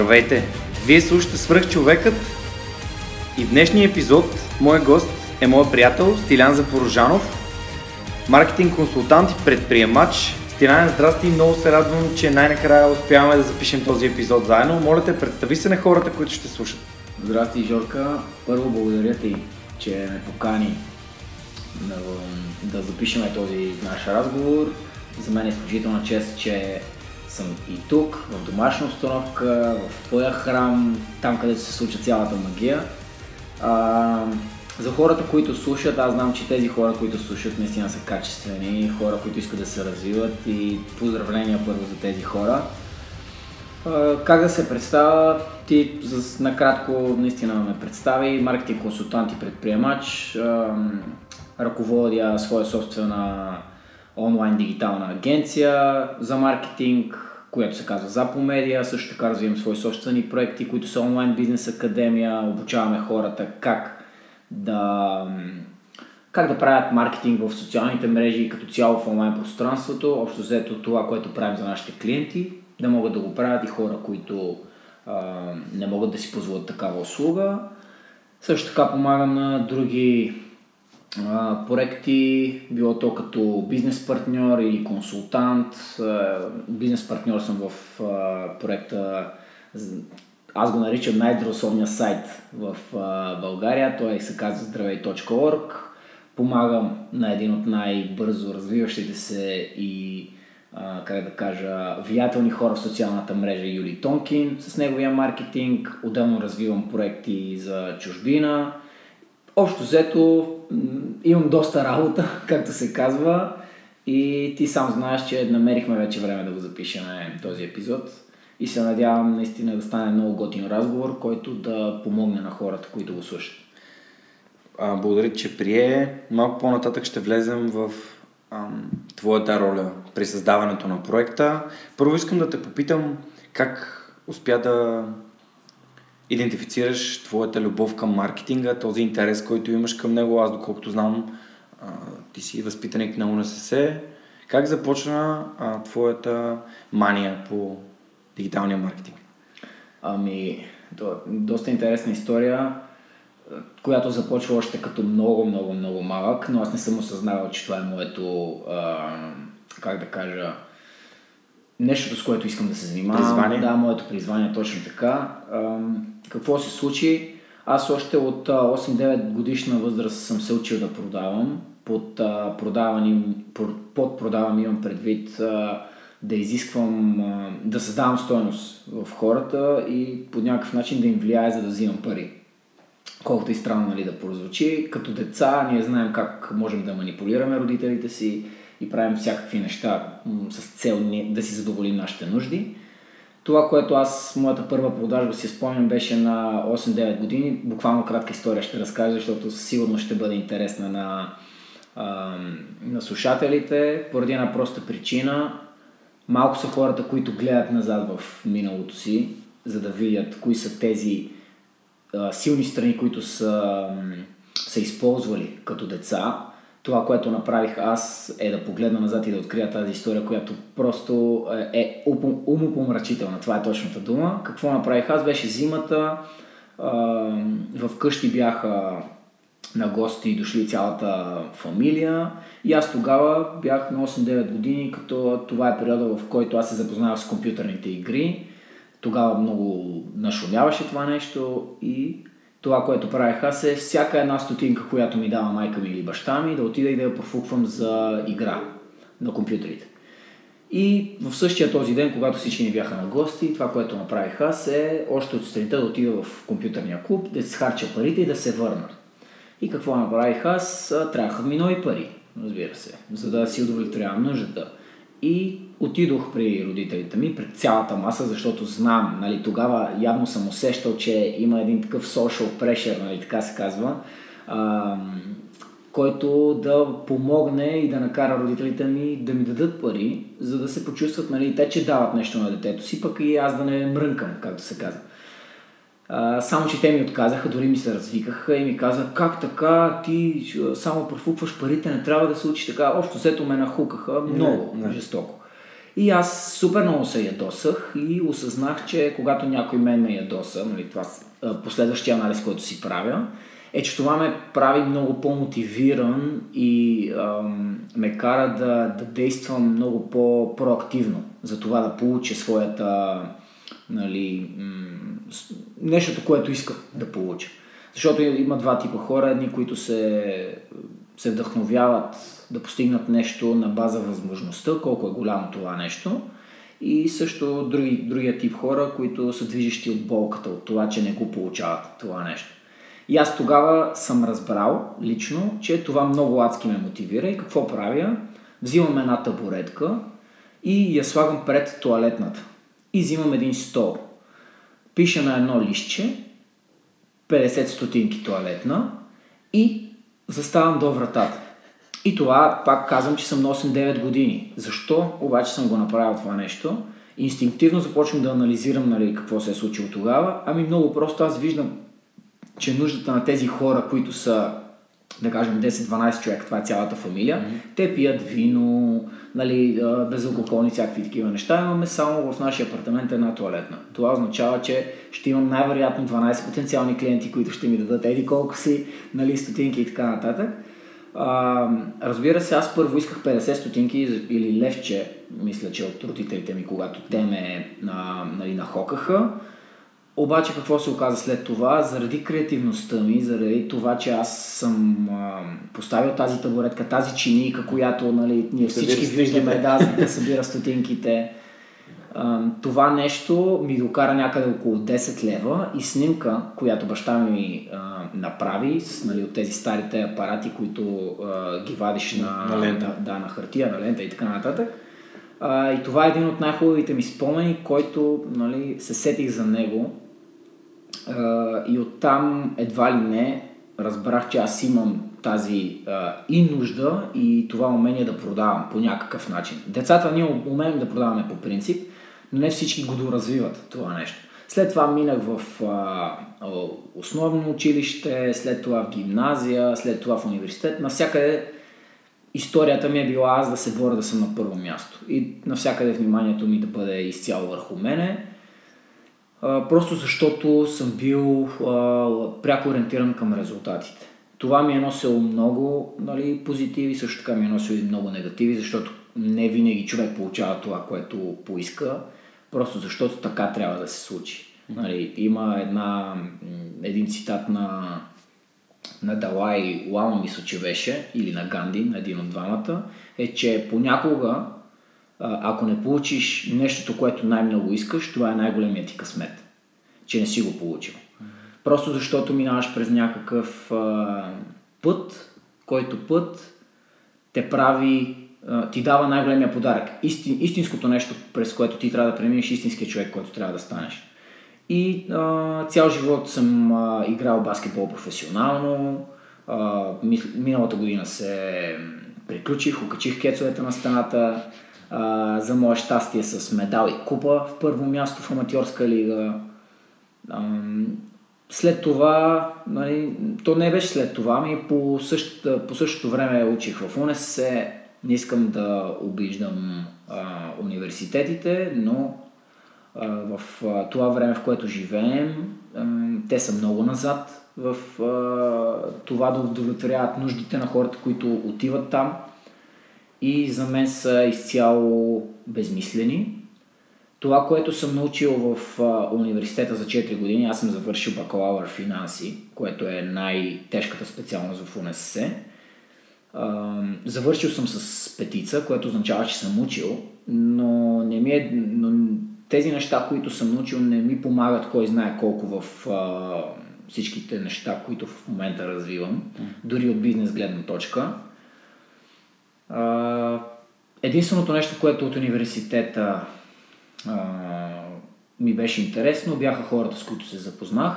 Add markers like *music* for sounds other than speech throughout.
Здравейте! Вие слушате Свръхчовекът и в днешния епизод мой гост е моят приятел Стилян Запорожанов, маркетинг консултант и предприемач. Стилян, здрасти! Много се радвам, че най-накрая успяваме да запишем този епизод заедно. Моля те, представи се на хората, които ще слушат. Здрасти, Жорка. Първо благодаря ти, че ме покани да, да запишем този наш разговор. За мен е изключителна чест, че съм и тук, в домашна установка, в твоя храм, там където се случва цялата магия. А, за хората, които слушат, аз знам, че тези хора, които слушат, наистина са качествени, хора, които искат да се развиват и поздравления първо за тези хора. Как да се представя? Ти накратко наистина ме представи, маркетинг консултант и предприемач. Ръководя своя собствена онлайн дигитална агенция за маркетинг, която се казва Запомедия. Също така развивам свои собствени проекти, които са онлайн бизнес академия. Обучаваме хората как да, как да правят маркетинг в социалните мрежи и като цяло в онлайн пространството. Общо взето това, което правим за нашите клиенти, да могат да го правят и хора, които а, не могат да си позволят такава услуга. Също така помагам на други проекти, било то като бизнес партньор или консултант. А, бизнес партньор съм в проекта, аз го наричам най-здравословния сайт в България, той се казва здравей.org. Помагам на един от най-бързо развиващите се и как да кажа, влиятелни хора в социалната мрежа Юли Тонкин с неговия маркетинг. Отделно развивам проекти за чужбина. Общо взето имам доста работа, *laughs* както се казва. И ти сам знаеш, че намерихме вече време да го запишем този епизод. И се надявам наистина да стане много готин разговор, който да помогне на хората, които го слушат. А, благодаря, че прие. Малко по-нататък ще влезем в ам, твоята роля при създаването на проекта. Първо искам да те попитам как успя да идентифицираш твоята любов към маркетинга, този интерес, който имаш към него. Аз, доколкото знам, ти си възпитаник на УНСС. Как започна а, твоята мания по дигиталния маркетинг? Ами, то, доста интересна история, която започва още като много, много, много малък, но аз не съм осъзнавал, че това е моето, а, как да кажа, нещото, с което искам да се занимавам. Призвание? Да, моето призвание точно така. Какво се случи? Аз още от 8-9 годишна възраст съм се учил да продавам. Под, а, продаване, под продавам имам предвид а, да изисквам, а, да създавам стоеност в хората и по някакъв начин да им влияе, за да взимам пари. Колкото и странно нали, да прозвучи. Като деца ние знаем как можем да манипулираме родителите си и правим всякакви неща с цел да си задоволим нашите нужди. Това, което аз, моята първа продажба си спомням, беше на 8-9 години. Буквално кратка история ще разкажа, защото сигурно ще бъде интересна на, на слушателите. Поради една проста причина. Малко са хората, които гледат назад в миналото си, за да видят кои са тези силни страни, които са, са използвали като деца това, което направих аз е да погледна назад и да открия тази история, която просто е умопомрачителна. Това е точната дума. Какво направих аз? Беше зимата. В къщи бяха на гости дошли цялата фамилия и аз тогава бях на 8-9 години, като това е периода в който аз се запознавах с компютърните игри. Тогава много нашумяваше това нещо и това, което правех аз е всяка една стотинка, която ми дава майка ми или баща ми, да отида и да я профуквам за игра на компютрите. И в същия този ден, когато всички ни бяха на гости, това, което направих аз е още от сутринта да отида в компютърния клуб, да се харча парите и да се върна. И какво направих аз? Трябваха ми нови пари, разбира се, за да си удовлетворявам нуждата. И отидох при родителите ми, пред цялата маса, защото знам, нали, тогава явно съм усещал, че има един такъв social pressure, нали, така се казва, а, който да помогне и да накара родителите ми да ми дадат пари, за да се почувстват, нали, те, че дават нещо на детето си, пък и аз да не мрънкам, както се казва. А, само, че те ми отказаха, дори ми се развикаха и ми казаха, как така, ти само профукваш парите, не трябва да се учиш така. Общо взето ме нахукаха много не, не. жестоко. И аз супер много се ядосах и осъзнах, че когато някой мен ме ядоса, нали, това последващия анализ, който си правя, е, че това ме прави много по-мотивиран и ам, ме кара да, да действам много по-проактивно за това да получа своята нали, м- нещото, което искам да получа. Защото има два типа хора, едни, които се, се вдъхновяват да постигнат нещо на база възможността, колко е голямо това нещо. И също други, другия тип хора, които са движещи от болката, от това, че не го получават това нещо. И аз тогава съм разбрал лично, че това много адски ме мотивира и какво правя? Взимам една табуретка и я слагам пред туалетната. И взимам един стол. Пиша на едно лище 50 стотинки туалетна и заставам до вратата. И това пак казвам, че съм на 8-9 години. Защо обаче съм го направил това нещо? Инстинктивно започвам да анализирам нали, какво се е случило тогава. Ами много просто аз виждам, че нуждата на тези хора, които са да кажем 10-12 човека, това е цялата фамилия, mm-hmm. те пият вино, нали, безалкохолни, всякакви такива неща. Имаме само в нашия апартамент една туалетна. Това означава, че ще имам най-вероятно 12 потенциални клиенти, които ще ми дадат еди колко си, нали, стотинки и така нататък. А, разбира се, аз първо исках 50 стотинки или левче, мисля, че от родителите ми, когато те ме а, нали, нахокаха. Обаче какво се оказа след това? Заради креативността ми, заради това, че аз съм а, поставил тази табуретка, тази чиника, която нали, ние всички виждаме да, да събира стотинките. А, това нещо ми докара някъде около 10 лева и снимка, която баща ми а, направи с нали, от тези старите апарати, които а, ги вадиш на, на, лента. Да, на хартия, на лента и така нататък. А, и това е един от най-хубавите ми спомени, който нали, се сетих за него и оттам едва ли не разбрах, че аз имам тази а, и нужда и това умение да продавам по някакъв начин. Децата ние умеем да продаваме по принцип, не всички го доразвиват това нещо. След това минах в а, основно училище, след това в гимназия, след това в университет. Навсякъде историята ми е била аз да се боря да съм на първо място. И навсякъде вниманието ми да бъде изцяло върху мене просто защото съм бил а, пряко ориентиран към резултатите. Това ми е носило много нали, позитиви, също така ми е носило и много негативи, защото не винаги човек получава това, което поиска, просто защото така трябва да се случи. Нали, има една, един цитат на, на Далай Лама, мисля, че беше, или на Ганди, на един от двамата, е, че понякога ако не получиш нещото, което най-много искаш, това е най-големият ти късмет, че не си го получил. Просто защото минаваш през някакъв а, път, който път те прави, ти дава най-големия подарък. Истин, истинското нещо, през което ти трябва да преминеш, истинския човек, който трябва да станеш. И а, цял живот съм а, играл баскетбол професионално. А, миналата година се приключих, окачих кецовете на стената а, за мое щастие с медал и купа в първо място в аматьорска лига. А, след това, нали, то не беше след това, ми по същото, по същото време учих в УНСС. Не искам да обиждам а, университетите, но а, в а, това време, в което живеем, а, те са много назад. в а, това да удовлетворяват нуждите на хората, които отиват там и за мен са изцяло безмислени. Това, което съм научил в а, университета за 4 години, аз съм завършил бакалавър финанси, което е най-тежката специалност в УНСС. А, завършил съм с петица, което означава, че съм учил, но, не ми е, но тези неща, които съм научил, не ми помагат кой знае колко в а, всичките неща, които в момента развивам, дори от бизнес гледна точка. А, единственото нещо, което от университета а, ми беше интересно, бяха хората, с които се запознах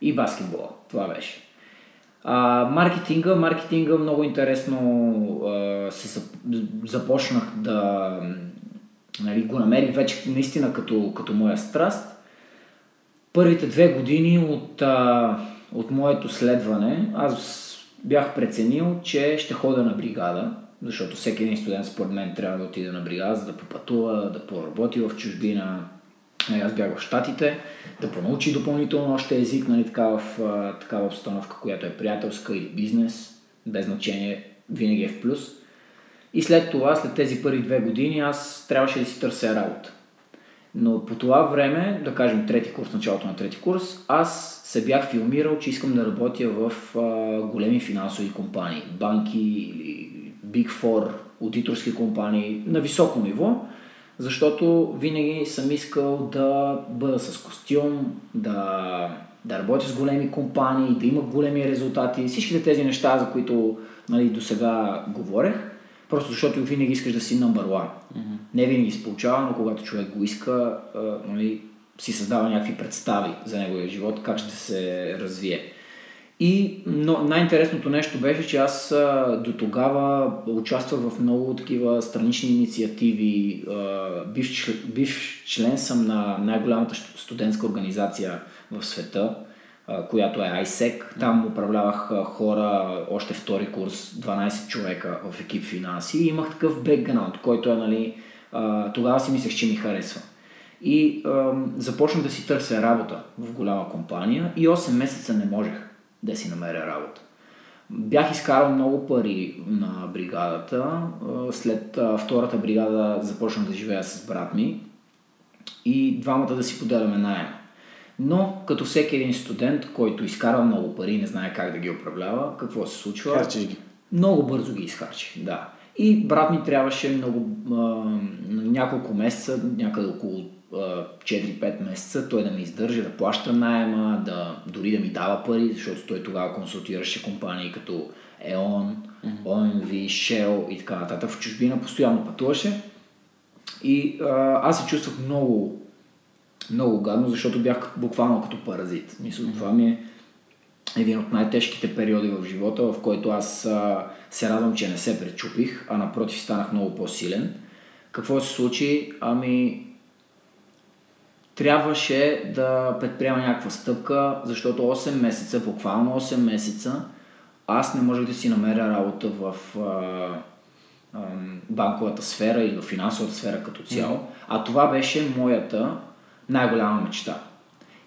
и баскетбола. Това беше. А, маркетинга, маркетинга много интересно а, се започнах да нали, го намерих вече наистина като, като моя страст. Първите две години от, а, от моето следване аз бях преценил, че ще хода на бригада, защото всеки един студент според мен трябва да отиде на бригада, за да попътува, да поработи в чужбина. Нали, аз бях в Штатите, да понаучи допълнително още език, нали, така в такава обстановка, която е приятелска или бизнес, без значение, винаги е в плюс. И след това, след тези първи две години, аз трябваше да си търся работа. Но по това време, да кажем трети курс, началото на трети курс, аз се бях филмирал, че искам да работя в а, големи финансови компании, банки или Big Four, аудиторски компании на високо ниво, защото винаги съм искал да бъда с костюм, да, да работя с големи компании, да има големи резултати, всичките тези неща, за които нали, до сега говорех, просто защото винаги искаш да си number one. Mm-hmm. Не винаги се получава, но когато човек го иска, нали, си създава някакви представи за неговия живот, как ще се развие. И но, най-интересното нещо беше, че аз до тогава участвах в много такива странични инициативи. Бив, бив член съм на най-голямата студентска организация в света, която е ISEC. Там управлявах хора, още втори курс, 12 човека в екип финанси. И имах такъв бекграунд, който е, нали, тогава си мислех, че ми харесва. И започнах да си търся работа в голяма компания и 8 месеца не можех да си намеря работа. Бях изкарал много пари на бригадата. След втората бригада започнах да живея с брат ми и двамата да си поделяме найем. Но, като всеки един студент, който изкарва много пари и не знае как да ги управлява, какво се случва? Харчиш ги. Много бързо ги изхарчих, да. И брат ми трябваше много, а, няколко месеца, някъде около 4-5 месеца, той да ми издържа, да плаща найема, да, дори да ми дава пари, защото той тогава консултираше компании като EON, OMV, Shell и така нататък. В чужбина постоянно пътуваше. И а, аз се чувствах много, много гадно, защото бях буквално като паразит. Мисля, това ми е един от най-тежките периоди в живота, в който аз а, се радвам, че не се пречупих, а напротив станах много по-силен. Какво се случи? Ами, трябваше да предприема някаква стъпка, защото 8 месеца, буквално 8 месеца, аз не можех да си намеря работа в а, а, банковата сфера или в финансовата сфера като цяло, а това беше моята най-голяма мечта.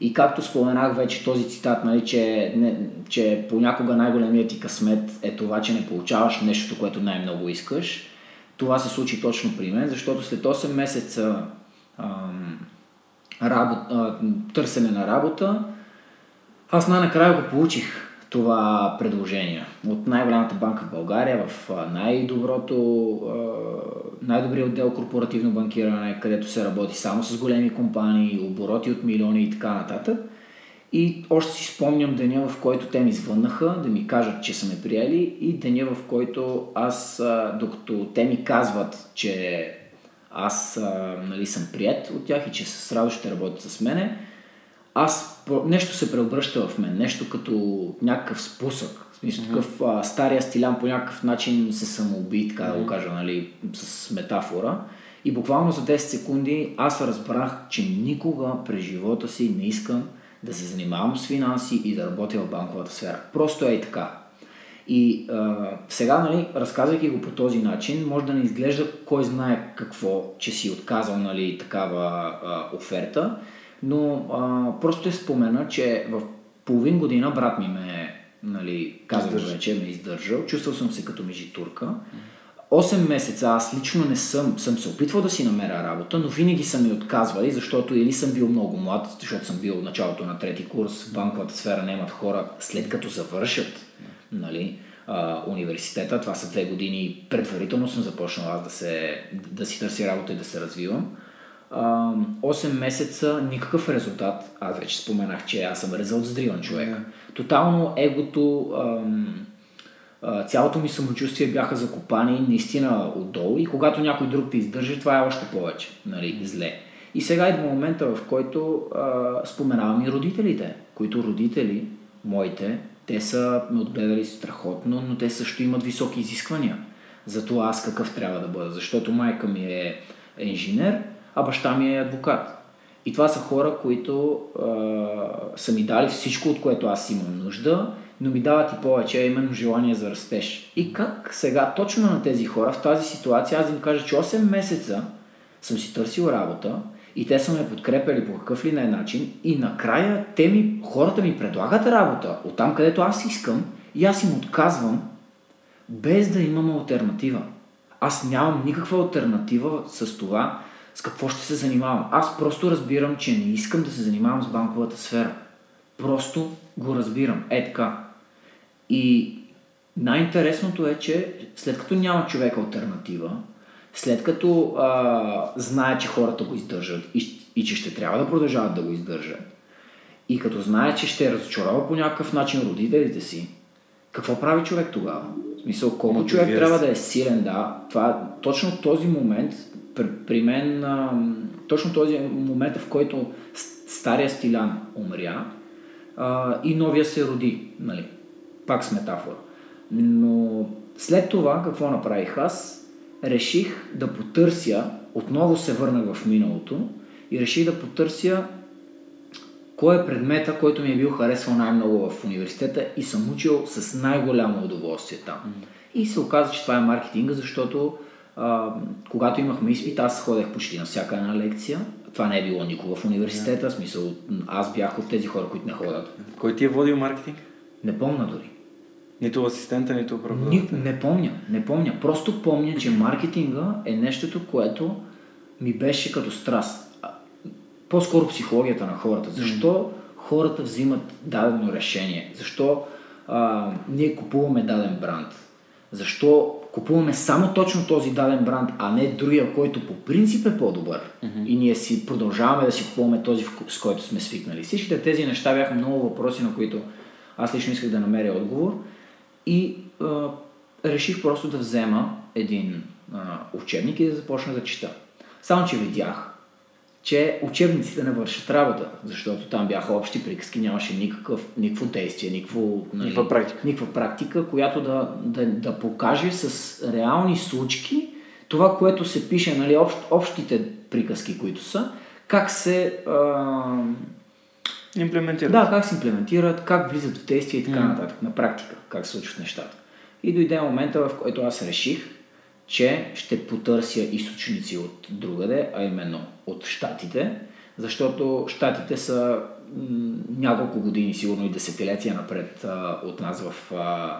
И както споменах вече този цитат, нали, че, не, че понякога най-големият ти късмет е това, че не получаваш нещо, което най-много искаш, това се случи точно при мен, защото след 8 месеца ам, работа, търсене на работа, аз най-накрая го получих това предложение от най-голямата банка в България, в най-доброто, най-добрият отдел корпоративно банкиране, където се работи само с големи компании, обороти от милиони и така нататък. И още си спомням деня, в който те ми звъннаха да ми кажат, че са ме приели и деня, в който аз, докато те ми казват, че аз а, нали, съм прият от тях и че с радост ще работят с мене, аз нещо се преобръща в мен, нещо като някакъв спусък. В смисъл mm-hmm. такъв а, стария стилян по някакъв начин се самоуби, така mm-hmm. да го кажа, нали, с метафора. И буквално за 10 секунди аз разбрах, че никога през живота си не искам да се занимавам с финанси и да работя в банковата сфера. Просто е и така. И а, сега, нали, разказвайки го по този начин, може да не изглежда кой знае какво, че си отказал нали, такава а, оферта, но а, просто е спомена, че в половин година брат ми ме, нали, Издържа. вече, ме е издържал. Чувствал съм се като мижитурка. 8 месеца аз лично не съм, съм се опитвал да си намеря работа, но винаги са ми отказвали, защото или съм бил много млад, защото съм бил в началото на трети курс, в банковата сфера немат хора след като завършат нали, а, университета. Това са две години. Предварително съм започнал аз да, се, да си търси работа и да се развивам. А, 8 месеца, никакъв резултат. Аз вече споменах, че аз съм резултат човек. Тотално егото, ам, а, цялото ми самочувствие бяха закопани наистина отдолу и когато някой друг те издържа, това е още повече нали, зле. И сега идва момента, в който а, споменавам и родителите, които родители, моите, те са ме отгледали страхотно, но те също имат високи изисквания за това аз какъв трябва да бъда. Защото майка ми е инженер, а баща ми е адвокат. И това са хора, които а, са ми дали всичко, от което аз имам нужда, но ми дават и повече, именно желание за растеж. И как сега точно на тези хора в тази ситуация аз им кажа, че 8 месеца съм си търсил работа и те са ме подкрепили по какъв ли не начин и накрая те ми, хората ми предлагат работа от там, където аз искам и аз им отказвам без да имам альтернатива. Аз нямам никаква альтернатива с това, с какво ще се занимавам. Аз просто разбирам, че не искам да се занимавам с банковата сфера. Просто го разбирам. Е така. И най-интересното е, че след като няма човек альтернатива, след като а, знае, че хората го издържат и, и че ще трябва да продължават да го издържат, и като знае, че ще разочарова по някакъв начин родителите си, какво прави човек тогава? В смисъл, колко Мотивира човек трябва да е силен, да. Това, точно този момент, при, при мен, а, точно този момент, в който стария Стилян умря а, и новия се роди, нали? Пак с метафора. Но след това, какво направих аз? Реших да потърся, отново се върнах в миналото и реших да потърся кой е предмета, който ми е бил харесвал най-много в университета и съм учил с най-голямо удоволствие там. И се оказа, че това е маркетинга, защото а, когато имахме изпит, аз ходех почти на всяка една лекция. Това не е било никога в университета, в смисъл аз бях от тези хора, които не ходят. Кой ти е водил маркетинг? Не помня дори. Нито асистента, нито Ни, преподавател. не помня, не помня. Просто помня, че маркетинга е нещото, което ми беше като страст. По-скоро психологията на хората. Защо хората взимат дадено решение? Защо а, ние купуваме даден бранд? Защо купуваме само точно този даден бранд, а не другия, който по принцип е по-добър? И ние си продължаваме да си купуваме този, с който сме свикнали. Всичките тези неща бяха много въпроси, на които аз лично исках да намеря отговор. И а, реших просто да взема един а, учебник и да започна да чета. Само, че видях, че учебниците не вършат работа, защото там бяха общи приказки, нямаше никакъв, никакво действие, никакво, нали, Никаква практика. никаква практика, която да, да, да покаже с реални случки това, което се пише, нали, общ, общите приказки, които са, как се а, Имплементира. да, как се имплементират, как влизат в действие и така нататък, на практика, как се случват нещата. И дойде момента, в който аз реших, че ще потърся източници от другаде, а именно от щатите, защото щатите са няколко години, сигурно и десетилетия напред а, от нас в а,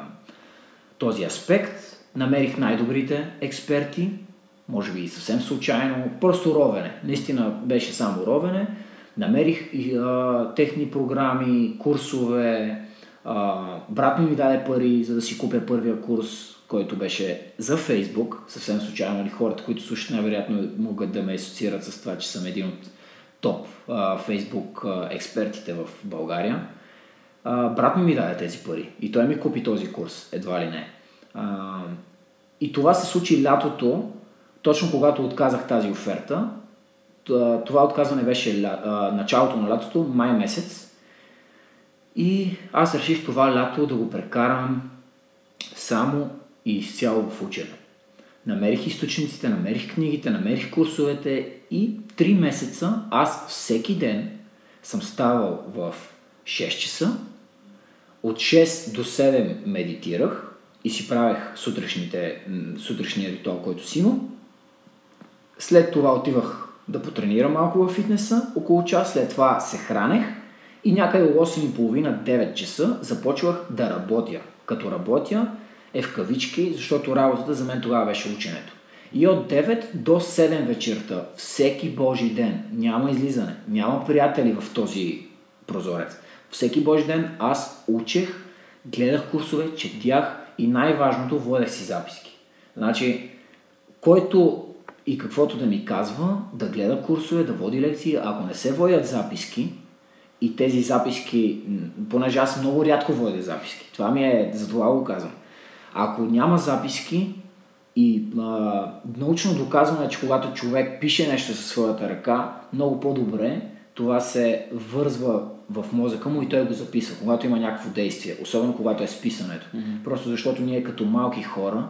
този аспект. Намерих най-добрите експерти, може би и съвсем случайно, просто ровене. Наистина беше само ровене. Намерих а, техни програми, курсове. А, брат ми ми даде пари, за да си купя първия курс, който беше за Фейсбук. Съвсем случайно, нали, хората, които слушат, най-вероятно могат да ме асоциират с това, че съм един от топ а, Фейсбук а, експертите в България. А, брат ми ми даде тези пари и той ми купи този курс, едва ли не. А, и това се случи лятото, точно когато отказах тази оферта. Това отказване беше началото на лятото, май месец. И аз реших това лято да го прекарам само и изцяло в учене. Намерих източниците, намерих книгите, намерих курсовете и три месеца аз всеки ден съм ставал в 6 часа, от 6 до 7 медитирах и си правех сутрешните, сутрешния ритуал, който си имам. След това отивах да потренирам малко във фитнеса, около час, след това се хранех И някъде от 8.30-9 часа започвах да работя. Като работя е в кавички, защото работата за мен тогава беше ученето. И от 9 до 7 вечерта, всеки Божий ден, няма излизане, няма приятели в този прозорец. Всеки Божий ден аз учех, гледах курсове, четях и най-важното, водех си записки. Значи, който и каквото да ми казва, да гледа курсове, да води лекции, ако не се водят записки, и тези записки, понеже аз много рядко водя записки, това ми е, за това го казвам. Ако няма записки, и а, научно доказано е, че когато човек пише нещо със своята ръка, много по-добре това се вързва в мозъка му и той го записва, когато има някакво действие, особено когато е списането. Mm-hmm. Просто защото ние като малки хора,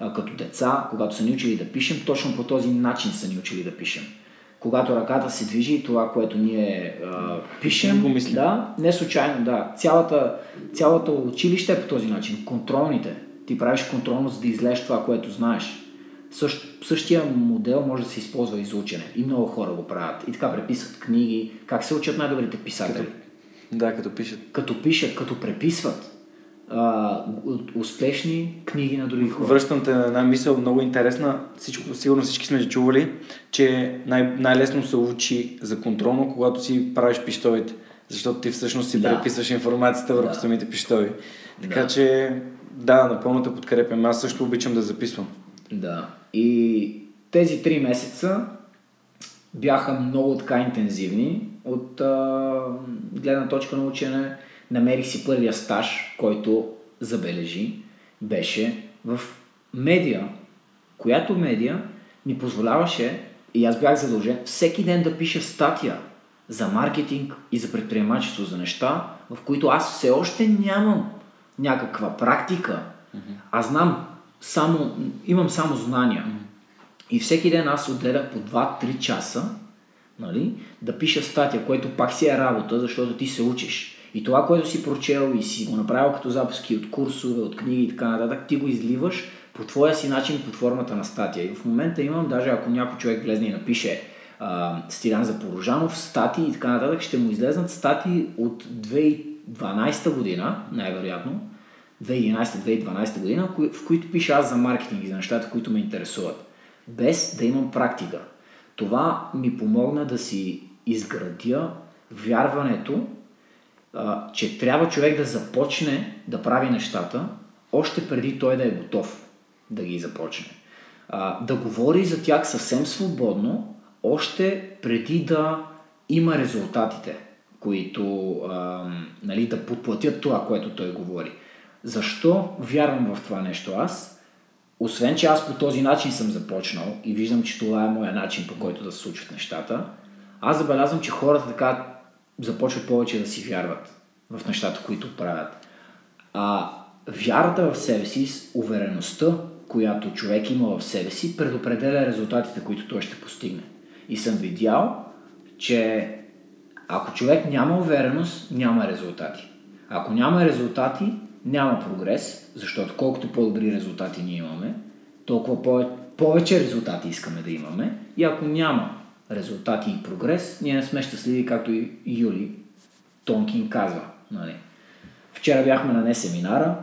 а, като деца, когато са ни учили да пишем, точно по този начин са ни учили да пишем. Когато ръката се движи, това, което ние а, пишем, да, не случайно, да, цялата, цялата училище е по този начин. Контролните, ти правиш контролно, за да излезеш това, което знаеш. Същ, същия модел може да се използва и за учене. И много хора го правят. И така преписват книги. Как се учат най-добрите писатели? Като, да, като пишат. Като пишат, като преписват. А, успешни книги на други хора. Връщам те на една мисъл много интересна. Всичко, сигурно всички сме чували, че най- най-лесно се учи за контролно, когато си правиш пищовите. Защото ти всъщност си да. преписваш информацията върху да. самите пищови. Така да. че да, напълно те подкрепям. Аз също обичам да записвам. Да. И тези три месеца бяха много така интензивни от а, гледна точка на учене. Намерих си първия стаж, който забележи, беше в медия, която медия ми позволяваше, и аз бях задължен, всеки ден да пиша статия за маркетинг и за предприемачество, за неща, в които аз все още нямам някаква практика, а знам само, имам само знания. И всеки ден аз отделях по 2-3 часа нали, да пиша статия, което пак си е работа, защото ти се учиш. И това, което си прочел и си го направил като записки от курсове, от книги и така нататък, ти го изливаш по твоя си начин под формата на статия. И в момента имам, даже ако някой човек влезне и напише а, Стилян Запорожанов, статии и така нататък, ще му излезнат статии от 2012 година, най-вероятно, 2011-2012 година, в които пиша аз за маркетинг и за нещата, които ме интересуват, без да имам практика. Това ми помогна да си изградя вярването, че трябва човек да започне да прави нещата, още преди той да е готов да ги започне. Да говори за тях съвсем свободно, още преди да има резултатите, които нали, да подплатят това, което той говори. Защо вярвам в това нещо аз? Освен, че аз по този начин съм започнал и виждам, че това е моя начин по който да се случват нещата, аз забелязвам, че хората така започват повече да си вярват в нещата, които правят. А вярата в себе си, увереността, която човек има в себе си, предопределя резултатите, които той ще постигне. И съм видял, че ако човек няма увереност, няма резултати. Ако няма резултати, няма прогрес, защото колкото по-добри резултати ние имаме, толкова повече, резултати искаме да имаме. И ако няма резултати и прогрес, ние не сме щастливи, както и Юли Тонкин казва. Нали? Вчера бяхме на не семинара,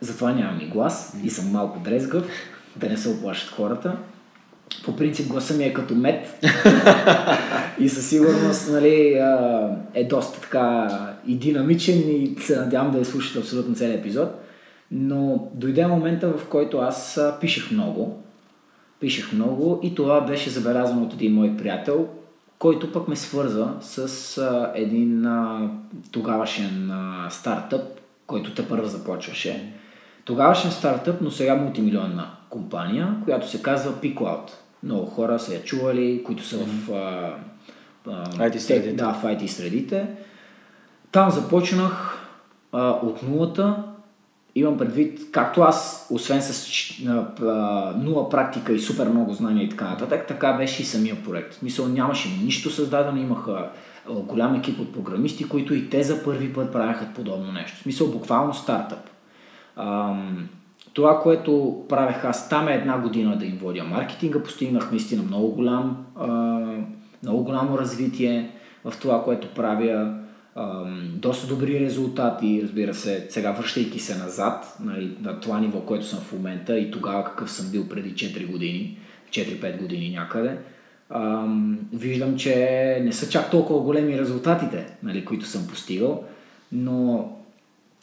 затова нямам и глас и съм малко дрезгав, *laughs* да не се оплашат хората. По принцип гласа ми е като мед *laughs* и със сигурност нали, е доста така и динамичен и се надявам да я слушате абсолютно целият епизод. Но дойде момента, в който аз пишех много. Пишех много и това беше забелязано от един мой приятел, който пък ме свърза с а, един а, тогавашен а, стартъп, който те първо започваше. Тогавашен стартъп, но сега мултимилионна компания, която се казва PeakCloud. Много хора са я чували, които са в, а, а, IT средите. Да, в IT средите. Там започнах а, от нулата. Имам предвид, както аз, освен с нула практика и супер много знания и така нататък, така беше и самия проект. Смисъл нямаше нищо създадено, имаха голям екип от програмисти, които и те за първи път правяха подобно нещо. В смисъл буквално стартъп. Това, което правех аз там е една година да им водя маркетинга, постигнах наистина много голям, много голямо развитие в това, което правя доста добри резултати, разбира се, сега връщайки се назад, нали, на това ниво, което съм в момента и тогава какъв съм бил преди 4 години, 4-5 години някъде, ам, виждам, че не са чак толкова големи резултатите, нали, които съм постигал, но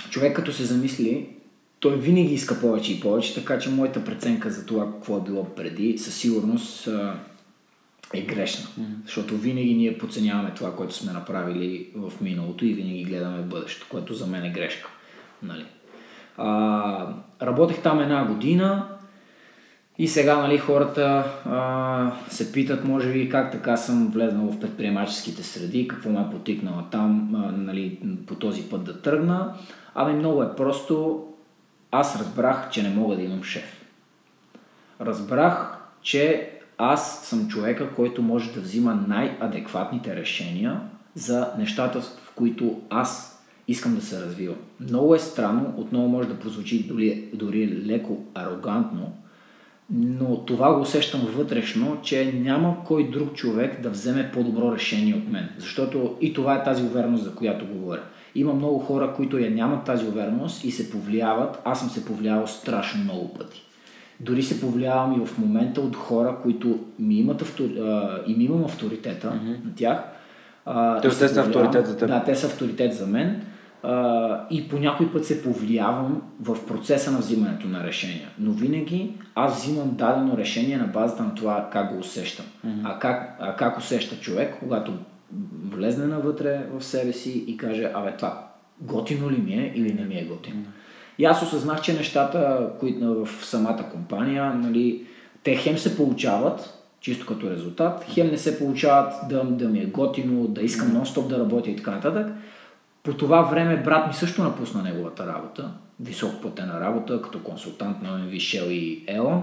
човек като се замисли, той винаги иска повече и повече, така че моята преценка за това какво е било преди, със сигурност е грешна. Mm-hmm. Защото винаги ние подценяваме това, което сме направили в миналото и винаги гледаме в бъдещето, което за мен е грешка. Нали? А, работех там една година и сега нали, хората а, се питат, може би, как така съм влезнал в предприемаческите среди, какво ме е потикнало там а, нали, по този път да тръгна. Ами много е просто. Аз разбрах, че не мога да имам шеф. Разбрах, че аз съм човека, който може да взима най-адекватните решения за нещата, в които аз искам да се развивам. Много е странно, отново може да прозвучи дори, дори леко арогантно, но това го усещам вътрешно, че няма кой друг човек да вземе по-добро решение от мен. Защото и това е тази увереност, за която говоря. Има много хора, които я нямат тази увереност и се повлияват. Аз съм се повлиявал страшно много пъти. Дори се повлиявам и в момента от хора, които ми имат автор... и ми имам авторитета mm-hmm. на тях. те са авторитет за теб. Да, те са авторитет за мен. И по някой път се повлиявам в процеса на взимането на решения. Но винаги аз взимам дадено решение на базата на това как го усещам. Mm-hmm. А, как, а как усеща човек, когато влезне навътре в себе си и каже, абе това готино ли ми е или не ми е готино. Mm-hmm. И аз осъзнах, че нещата, които в самата компания, нали, те хем се получават, чисто като резултат, хем не се получават да, да ми е готино, да искам нон-стоп да работя и така нататък. По това време брат ми също напусна неговата работа, високоплатена работа, като консултант на Shell и EON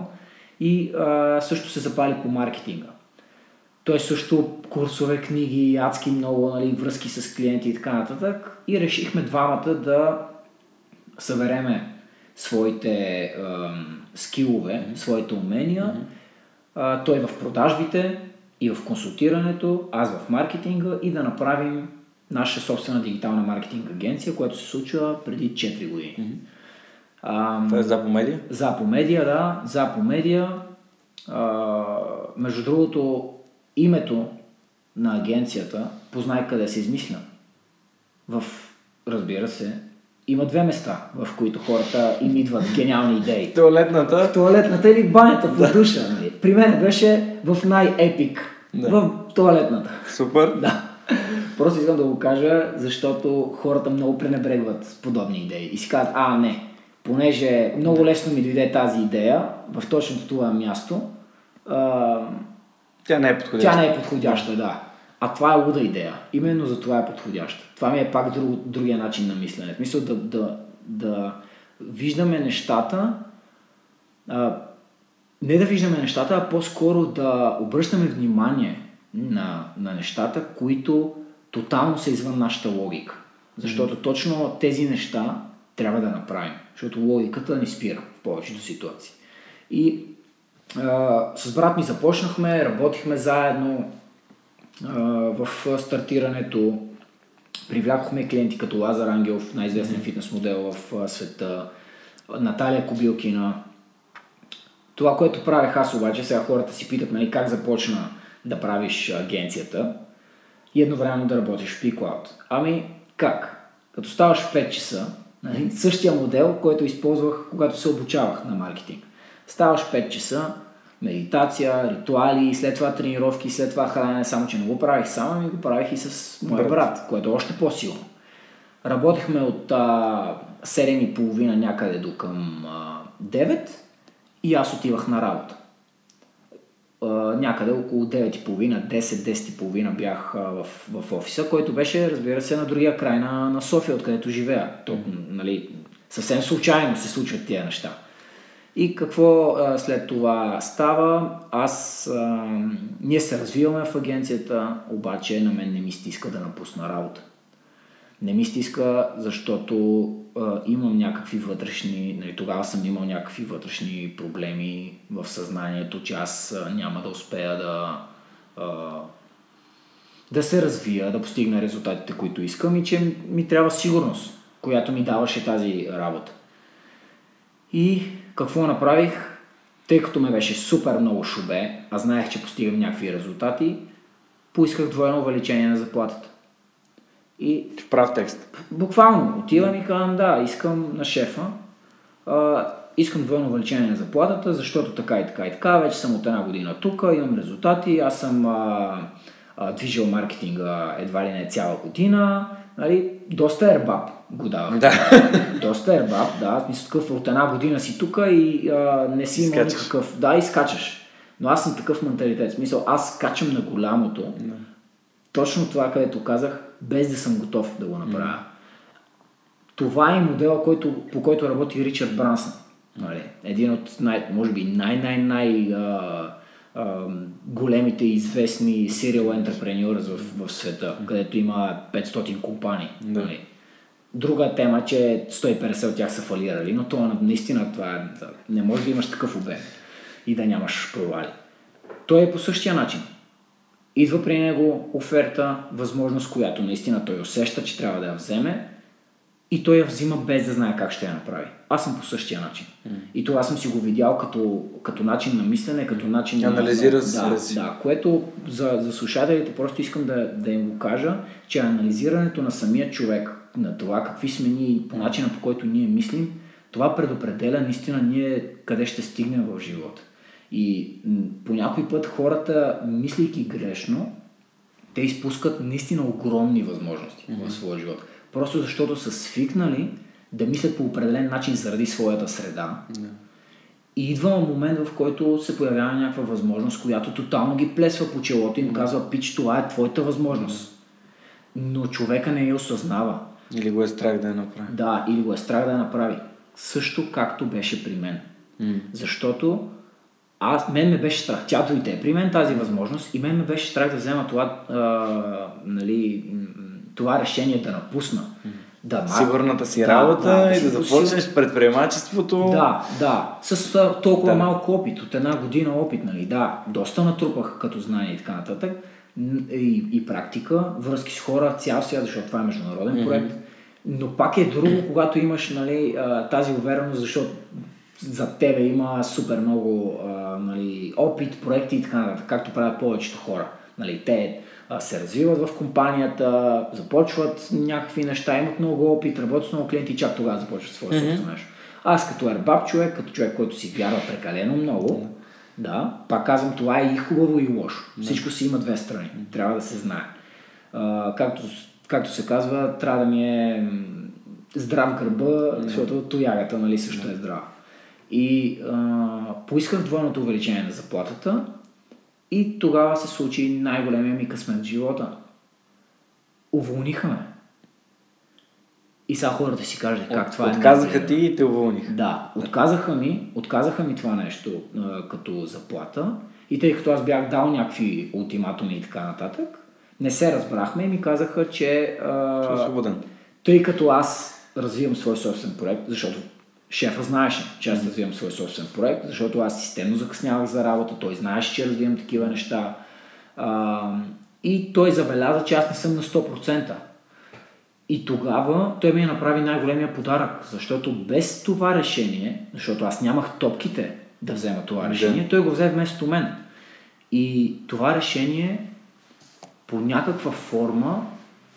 и а, също се запали по маркетинга. Той също курсове, книги, адски много нали, връзки с клиенти и така нататък. И решихме двамата да събереме своите а, скилове, mm-hmm. своите умения, mm-hmm. а, той в продажбите и в консултирането, аз в маркетинга и да направим наша собствена дигитална маркетинг агенция, която се случва преди 4 години. Mm-hmm. А, Това е Запо Медиа? Запо Медиа, да. Запо Медиа. А, между другото, името на агенцията, познай къде се измисля. В, разбира се, има две места, в които хората им идват гениални идеи. Туалетната? В туалетната или банята в душа. Нали? При мен беше в най-епик. Да. В туалетната. Супер. Да. Просто искам да го кажа, защото хората много пренебрегват подобни идеи. И си казват, а, не, понеже много лесно ми дойде тази идея в точното това място, а, тя не е подходяща. Тя не е подходяща, да. А това е луда идея. Именно за това е подходяща. Това ми е пак друг, другия начин на мислене. В смисъл да, да, да виждаме нещата, а, не да виждаме нещата, а по-скоро да обръщаме внимание на, на нещата, които тотално са извън нашата логика. Защото mm-hmm. точно тези неща трябва да направим. Защото логиката ни спира в повечето ситуации. И а, с брат ми започнахме, работихме заедно, в стартирането. Привлякохме клиенти като Лазар Ангелов, най-известен фитнес модел в света, Наталия Кобилкина. Това, което правех аз обаче, сега хората си питат нали, как започна да правиш агенцията и едновременно да работиш в P-Cloud. Ами как? Като ставаш в 5 часа, нали, същия модел, който използвах, когато се обучавах на маркетинг. Ставаш 5 часа, медитация, ритуали, след това тренировки, след това хранене, само че не го правих сам, ами го правих и с моя брат, което е още по-силно. Работехме от а, 7.30 някъде до към а, 9 и аз отивах на работа. А, някъде около 9.30, 10, 10.30 бях а, в, в офиса, който беше, разбира се, на другия край на, на София, откъдето живея. То, нали, съвсем случайно се случват тия неща. И какво а, след това става? Аз, а, ние се развиваме в агенцията, обаче на мен не ми стиска да напусна работа. Не ми стиска, защото а, имам някакви вътрешни, нали, тогава съм имал някакви вътрешни проблеми в съзнанието, че аз а, няма да успея да, а, да се развия, да постигна резултатите, които искам и че ми трябва сигурност, която ми даваше тази работа. И какво направих? Тъй като ме беше супер много шубе, а знаех, че постигам някакви резултати, поисках двойно увеличение на заплатата. И в прав текст. Буквално. Отивам и казвам, да, искам на шефа, а, искам двойно увеличение на заплатата, защото така и така и така, вече съм от една година тук, имам резултати, аз съм а, а, движил маркетинга едва ли не цяла година, нали, доста ербаб го давах. Да. *laughs* доста ербаб, да, мисля такъв от една година си тук и а, не си имал никакъв, да, и скачаш. Но аз съм такъв менталитет, в смисъл, аз скачам на голямото, Да. точно това, където казах, без да съм готов да го направя. Това е модела, който, по който работи Ричард Брансън. Нали? Един от, най, може би, най-най-най а, големите известни serial entrepreneurs в, в света, където има 500 компании. Да. Нали? Друга тема, е, че 150 от тях са фалирали, но това наистина това е, не може да имаш такъв обем и да нямаш провали. Той е по същия начин. Идва при него оферта, възможност, която наистина той усеща, че трябва да я вземе и той я взима без да знае как ще я направи. Аз съм по същия начин. И това съм си го видял като, като начин на мислене, като начин Анализира на... себе Да, си. да, което за, за слушателите просто искам да, да им го кажа, че анализирането на самия човек, на това какви сме ние по начина по който ние мислим, това предопределя наистина ние къде ще стигнем в живота. И по някой път хората, мислейки грешно, те изпускат наистина огромни възможности mm-hmm. в своя живот. Просто защото са свикнали да мислят по определен начин заради своята среда. Да. И идва момент, в който се появява някаква възможност, която тотално ги плесва по челото и им казва, пич, това е твоята възможност. Но човека не я осъзнава. Или го е страх да я направи. Да, или го е страх да я направи. Също както беше при мен. М. Защото аз, мен ме беше страх, тя дойде при мен тази възможност и мен ме беше страх да взема това, а, нали, това решение да напусна. Да, Сигурната си да, работа и си да по започнеш предприемачеството. Да, да. С толкова Да. малко опит, от една година опит, нали? Да, доста натрупах като знание и така нататък. И, и практика, връзки с хора, цял свят, защото това е международен mm-hmm. проект. Но пак е друго, *clears throat* когато имаш нали, тази увереност, защото за тебе има супер много нали, опит, проекти и така нататък, както правят повечето хора. Нали, те се развиват в компанията, започват някакви неща, имат много опит, работят с много клиенти и чак тогава започват своя mm-hmm. собствено нещо. Аз като ербаб човек, като човек, който си вярва прекалено много, да, пак казвам, това е и хубаво и лошо. Всичко си има две страни. Трябва да се знае. А, както, както се казва, трябва да ми е здрав гърба, защото тоягата нали, също е здрава. И а, поисках двойното увеличение на заплатата и тогава се случи най-големия ми късмет в живота. Уволниха ме. И сега хората си кажат как това е. Отказаха ти и те уволниха. Да, отказаха ми, отказаха ми това нещо а, като заплата и тъй като аз бях дал някакви ултиматуми и така нататък, не се разбрахме и ми казаха, че а, Че е свободен. тъй като аз развивам свой собствен проект, защото шефа знаеше, че аз развивам свой собствен проект, защото аз системно закъснявах за работа, той знаеше, че развивам такива неща а, и той забеляза, че аз не съм на 100%. И тогава той ми направи най-големия подарък, защото без това решение, защото аз нямах топките да взема това решение, той го взе вместо мен. И това решение по някаква форма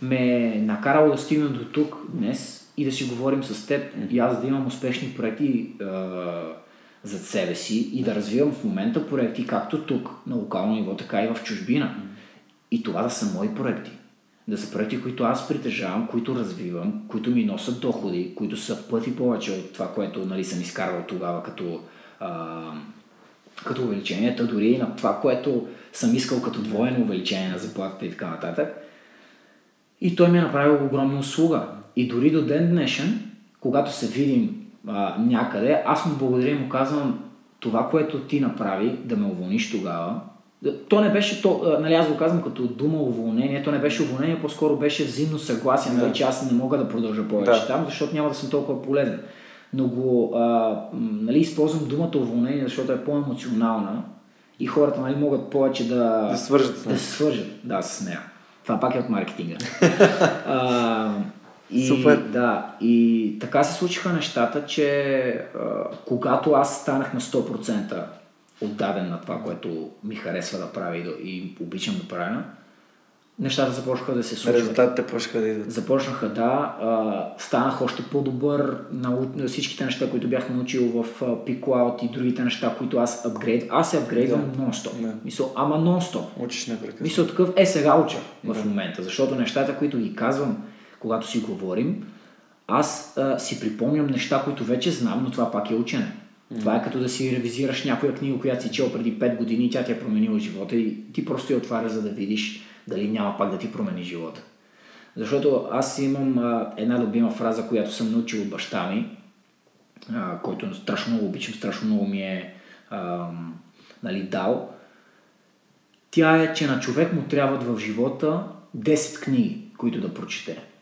ме е накарало да стигна до тук днес и да си говорим с теб и аз да имам успешни проекти а, зад себе си и да развивам в момента проекти както тук на локално ниво, така и в чужбина. И това да са мои проекти. Да са проекти, които аз притежавам, които развивам, които ми носят доходи, които са пъти повече от това, което нали, съм изкарвал тогава като, а, като увеличенията, дори и на това, което съм искал като двойно увеличение на заплатата и така нататък. И той ми е направил огромна услуга. И дори до ден днешен, когато се видим а, някъде, аз му благодаря и му казвам това, което ти направи, да ме уволниш тогава. То не беше, то, нали аз го казвам като дума уволнение, то не беше уволнение, по-скоро беше взаимно съгласие, нали, Да. че аз не мога да продължа повече Да. там, защото няма да съм толкова полезен. Но го, а, нали, използвам думата уволнение, защото е по-емоционална и хората нали, могат повече да, Да свържат с да се свържат да, с нея. Това пак е от маркетинга. *laughs* а, и, Супер. Да, и така се случиха нещата, че а, когато аз станах на 100% отдаден на това, което ми харесва да правя и, да, и обичам да правя, нещата започнаха да се случват. Резултатите почнаха да идват. Започнаха да, а, станах още по-добър на, на всичките неща, които бях научил в а, P-Cloud и другите неща, които аз апгрейд. Аз се апгрейдвам Да. нон-стоп. Да. Мисъл, ама нон-стоп. Учиш непрекъснато. Мисля такъв, е сега уча в момента, защото нещата, които ги казвам, когато си говорим, аз а, си припомням неща, които вече знам, но това пак е учене. Това е като да си ревизираш някоя книга, която си чел преди 5 години и тя ти е променила живота и ти просто я отваряш, за да видиш дали няма пак да ти промени живота. Защото аз имам а, една любима фраза, която съм научил от баща ми, а, който страшно много обичам, страшно много ми е а, нали, дал. Тя е, че на човек му трябват в живота 10 книги, които да прочете.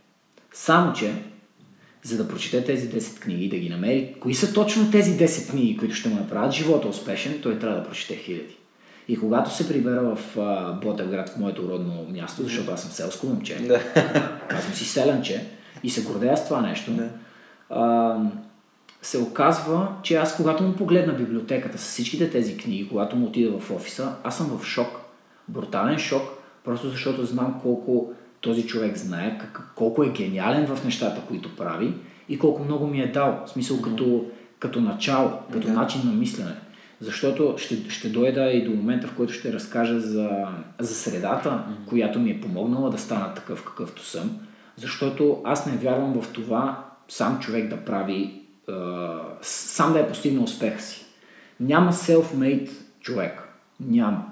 Само, че за да прочете тези 10 книги и да ги намери, кои са точно тези 10 книги, които ще му направят живота успешен, той трябва да прочете хиляди. И когато се прибера в а, Ботевград, в моето родно място, защото аз съм селско момче, Да. *laughs* аз съм си селенче и се гордея с това нещо, Да. а, се оказва, че аз когато му погледна библиотеката с всичките тези книги, когато му отида в офиса, аз съм в шок. Брутален шок, просто защото знам колко този човек знае, как, колко е гениален в нещата, които прави и колко много ми е дал. В смисъл като, като начало, като Да. начин на мислене. Защото ще, ще дойда и до момента, в който ще разкажа за, за средата, която ми е помогнала да стана такъв какъвто съм. Защото аз не вярвам в това сам човек да прави, е, сам да е постигнал успеха си. Няма self-made човек. Няма.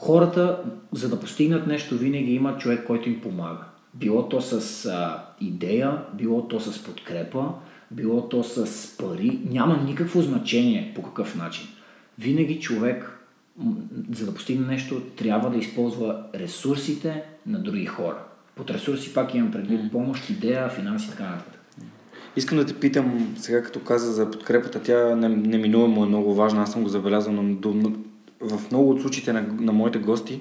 Хората, за да постигнат нещо, винаги има човек, който им помага. Било то с а, идея, било то с подкрепа, било то с пари. Няма никакво значение по какъв начин. Винаги човек, за да постигне нещо, трябва да използва ресурсите на други хора. Под ресурси пак имам предвид помощ, идея, финанси и така нататък. Искам да те питам, сега като каза за подкрепата, тя не- неминуемо е много важна. Аз съм го забелязал на, в много от случаите на, на моите гости,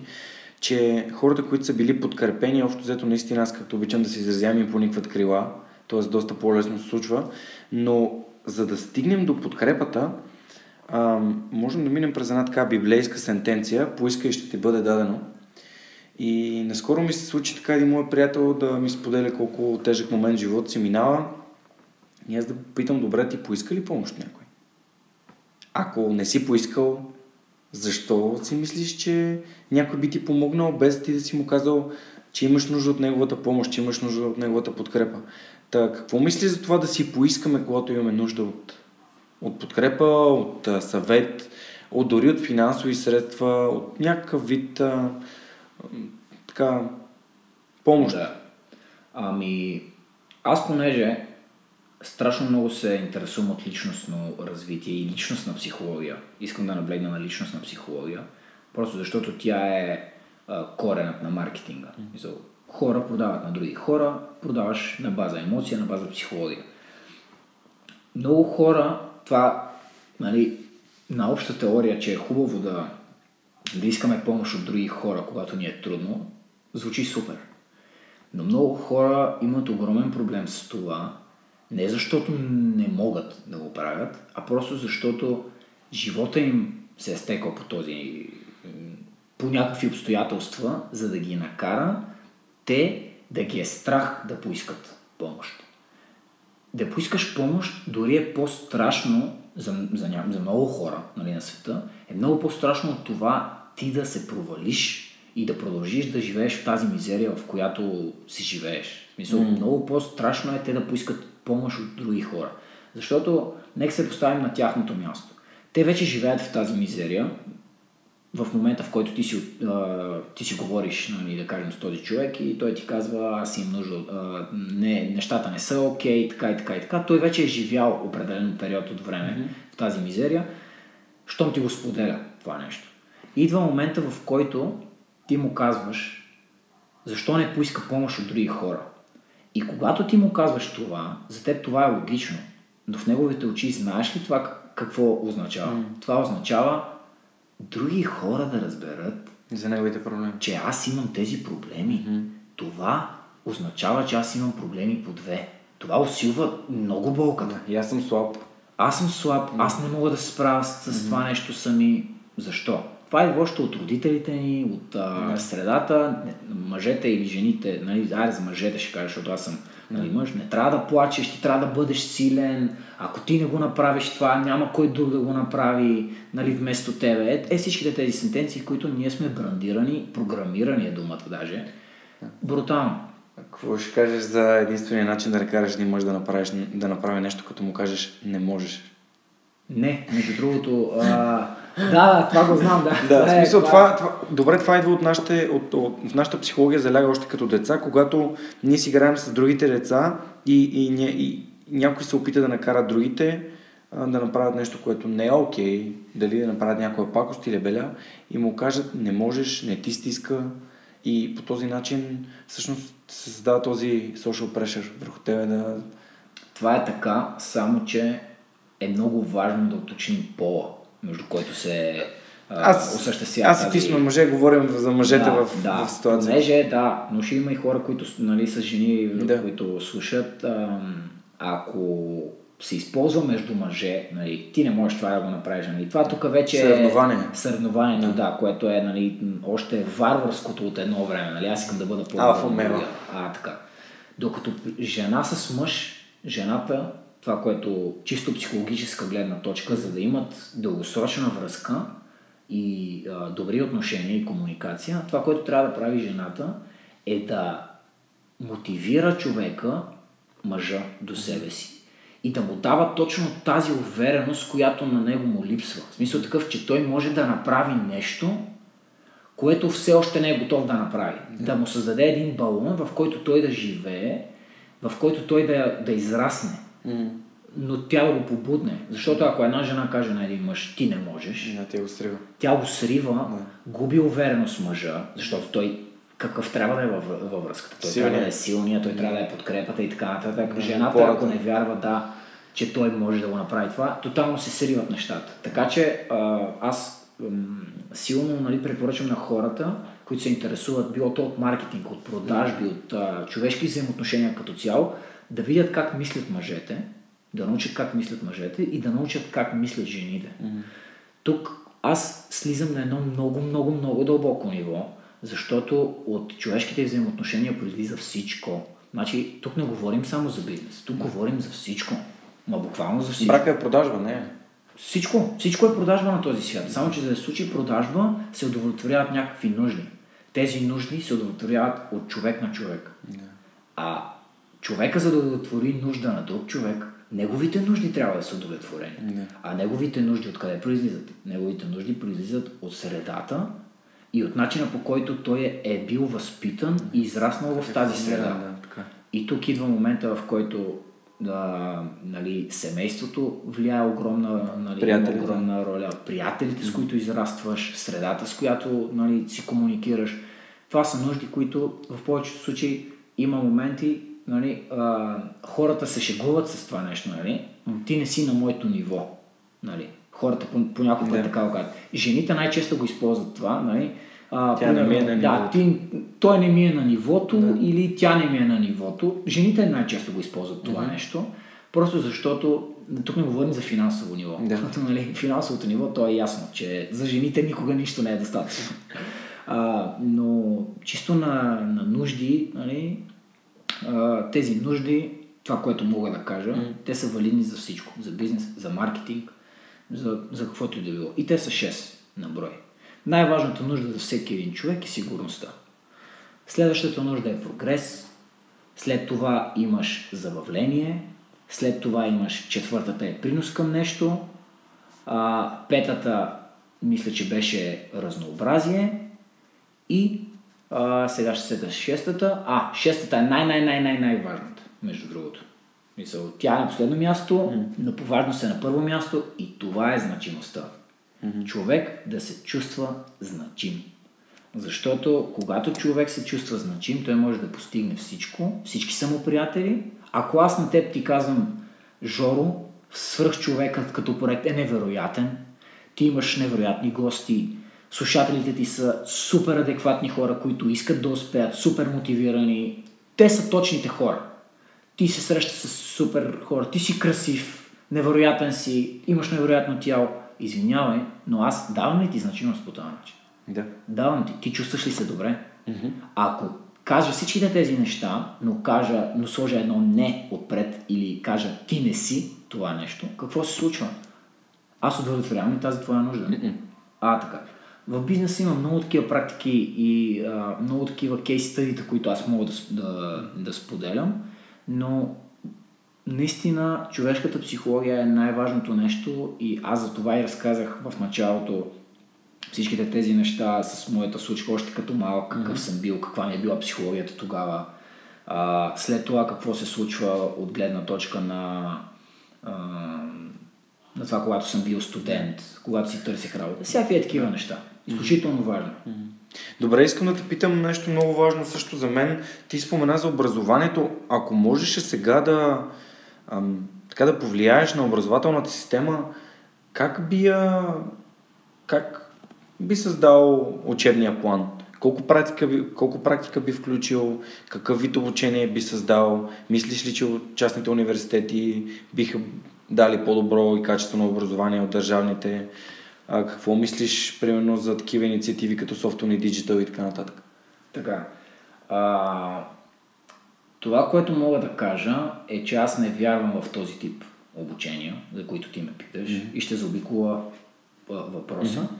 че хората, които са били подкрепени, общо взето наистина аз както обичам да се изразявам и поникват крила, т.е. доста по-лесно се случва, но за да стигнем до подкрепата, а, можем да минем през една така библейска сентенция, поискай ще ти бъде дадено. И наскоро ми се случи така един мой приятел да ми споделя колко тежък момент в живота си минава. И аз да питам, добре, ти поиска ли помощ някой? Ако не си поискал, защо си мислиш, че някой би ти помогнал, без ти да си му казал, че имаш нужда от неговата помощ, че имаш нужда от неговата подкрепа? Та, какво мислиш за това да си поискаме, когато имаме нужда от, от подкрепа, от а, съвет, от дори от финансови средства, от някакъв вид а, така, помощ? Да. Ами, аз понеже страшно много се интересувам от личностно развитие и личностна психология. Искам да наблегна на личностна психология, просто защото тя е а, коренът на маркетинга. Хора продават на други хора, продаваш на база емоция, на база психология. Много хора, това нали, на обща теория, че е хубаво да, да искаме помощ от други хора, когато ни е трудно, звучи супер. Но много хора имат огромен проблем с това, не защото не могат да го правят, а просто защото живота им се е стекал по този по някакви обстоятелства, за да ги накара те да ги е страх да поискат помощ. Да поискаш помощ дори е по-страшно за, за, ня... за много хора нали, на света, е много по-страшно от това ти да се провалиш и да продължиш да живееш в тази мизерия, в която си живееш. В смисъл, mm. много по-страшно е те да поискат помощ от други хора. Защото, нека се поставим на тяхното място. Те вече живеят в тази мизерия, в момента, в който ти си, а, ти си говориш, нали, да кажем, с този човек и той ти казва, аз имам нужда, а, не, нещата не са окей, така и така и така, той вече е живял определен период от време mm-hmm. в тази мизерия, щом ти го споделя това нещо. Идва момента, в който ти му казваш, защо не поиска помощ от други хора. И когато ти му казваш това, за теб това е логично, но в неговите очи знаеш ли това какво означава? Mm. Това означава други хора да разберат, За неговите проблеми. че аз имам тези проблеми, mm-hmm. това означава, че аз имам проблеми по две. Това усилва много болката. И аз съм слаб. Аз съм слаб, аз не мога да се справя с, с това нещо сами. Защо? Това е лошото от родителите ни, от а, средата, не, мъжете или жените, нали, айде за мъжете ще кажа, защото аз съм нали, мъж, не трябва да плачеш, ти трябва да бъдеш силен, ако ти не го направиш това, няма кой друг да го направи нали, вместо тебе. Е, е всичките тези сентенции, които ние сме брандирани, програмирани е думата даже, брутално. Какво ще кажеш за единствения начин да накараш един мъж да, направиш, да направи нещо, като му кажеш не можеш? Не, между другото, а, да, това го знам, да. Да, в е- смисъл това- това, това, добре, това идва от, нашите, от, от, нашата психология заляга още като деца, когато ние си играем с другите деца и, и, ня- и някой се опита да накара другите да направят нещо, което не е окей, дали да направят някоя пакост или беля и му кажат не можеш, не ти стиска. И по този начин всъщност се създава този social pressure върху тебе да... Това е така, само че е много важно да уточним пола, между който се а, Аз, осъществява аз и ти сме мъже, говорим за мъжете да, в, да, в ситуация. Понеже, да, но ще има и хора, които нали, са жени, Да. които слушат. Ако се използва между мъже, нали, ти не можеш това да го направиш. Нали. Това тук вече Съревнование. е съревнованието, да. което е нали, още варварското от едно време. Нали. Аз искам да бъда по Алфа. А, така. Докато жена с мъж, жената, това, което чисто психологическа гледна точка, за да имат дългосрочна връзка и а, добри отношения и комуникация, това, което трябва да прави жената, е да мотивира човека, мъжа, до себе си. И да му дава точно тази увереност, която на него му липсва. В смисъл такъв, че той може да направи нещо, което все още не е готов да направи. Да му създаде един балон, в който той да живее, в който той да, да израсне. Но тя да го побудне. Защото ако една жена каже на един мъж, ти не можеш, Да, те го срива. тя го срива, губи увереност мъжа, защото той какъв трябва да е във, във връзката. Той Силният. трябва да е силния, той трябва да е подкрепата и така нататък. Жената, опората. ако не вярва, да, че той може да го направи това, тотално се сриват нещата. Така че а, аз м, силно нали, препоръчвам на хората, които се интересуват, било то от маркетинг, от продажби, от а, човешки взаимоотношения като цяло, да видят как мислят мъжете, да научат как мислят мъжете и да научат как мислят жените. Тук аз слизам на едно много, много, много дълбоко ниво, защото от човешките взаимоотношения произлиза всичко. Значи, тук не говорим само за бизнес, тук говорим за всичко. Ма буквално за всичко. Брака е продажба, не е. Всичко. Всичко е продажба на този свят. Само, че за да се случи продажба, се удовлетворяват някакви нужди. Тези нужди се удовлетворяват от човек на човек. А човека, за да удовлетвори нужда на друг човек, неговите нужди трябва да са удовлетворени. А неговите нужди откъде произлизат? Неговите нужди произлизат от средата и от начина по който той е, е бил възпитан и израснал в тази среда. Да, така. И тук идва момента, в който а, нали, семейството влияе огромна, нали, Приятелите. огромна роля. Приятелите, с които израстваш, средата, с която нали, си комуникираш. Това са нужди, които в повечето случаи има моменти, нали, а, хората се шегуват с това нещо, нали, но ти не си на моето ниво. Нали. Хората по, по някой път Да. така го казват. Жените най-често го използват това. Нали. А, Тя не ми е на да, нивото. ти, той не ми е на нивото да. или тя не ми е на нивото. Жените най-често го използват това mm-hmm. нещо, просто защото тук не говорим за финансово ниво. Да. Защото, нали, финансовото ниво, то е ясно, че за жените никога нищо не е достатъчно. *laughs* А, но чисто на, на нужди, нали, а, тези нужди, това, което мога да кажа, mm. те са валидни за всичко. За бизнес, за маркетинг, за, за каквото и да било. И те са 6 на брой. Най-важната нужда за всеки един човек е сигурността. Следващата нужда е прогрес, след това имаш забавление, след това имаш четвъртата е принос към нещо, а, петата мисля, че беше разнообразие и а, сега ще седа шестата. А, шестата е най-най-най-най-най-важната, между другото. Мисъл, тя е на последно място, но по важност е на първо място и това е значимостта. Човек да се чувства значим. Защото когато човек се чувства значим, той може да постигне всичко, всички са му приятели. Ако аз на теб ти казвам, Жоро, свръхчовекът като проект е невероятен, ти имаш невероятни гости, слушателите ти са супер адекватни хора, които искат да успеят, супер мотивирани. Те са точните хора. Ти се срещаш с супер хора, ти си красив, невероятен си, имаш невероятно тяло. Извинявай, но аз давам ли ти значимост по този начин? Да. Давам ти. Ти чувстваш ли се добре? Mm-hmm. Ако кажа всичките тези неща, но, кажа, но сложа едно не отпред или кажа ти не си това нещо, какво се случва? Аз удовлетворявам ли тази твоя нужда? Mm-mm. А, така. В бизнеса има много такива практики и а, много такива кейс стадита, които аз мога да, да, да споделям, но наистина човешката психология е най-важното нещо и аз за това и разказах в началото всичките тези неща с моята случка, още като малък, какъв съм бил, каква ми е била психологията тогава. А, след това какво се случва от гледна точка на, а, на това, когато съм бил студент, когато си търсих работа. Всякакви е такива неща. Изключително важно. Добре, искам да те питам нещо много важно също за мен. Ти спомена за образованието. Ако можеш сега да, ам, така да повлияеш на образователната система, как би я, как би създал учебния план? Колко практика, би, колко практика би включил? Какъв вид обучение би създал? Мислиш ли, че частните университети биха дали по-добро и качествено образование от държавните? А, какво мислиш, примерно, за такива инициативи като Software Digital и така нататък? Така. А, това, което мога да кажа е, че аз не вярвам в този тип обучения, за които ти ме питаш mm-hmm. и ще заобикола въпроса. Mm-hmm.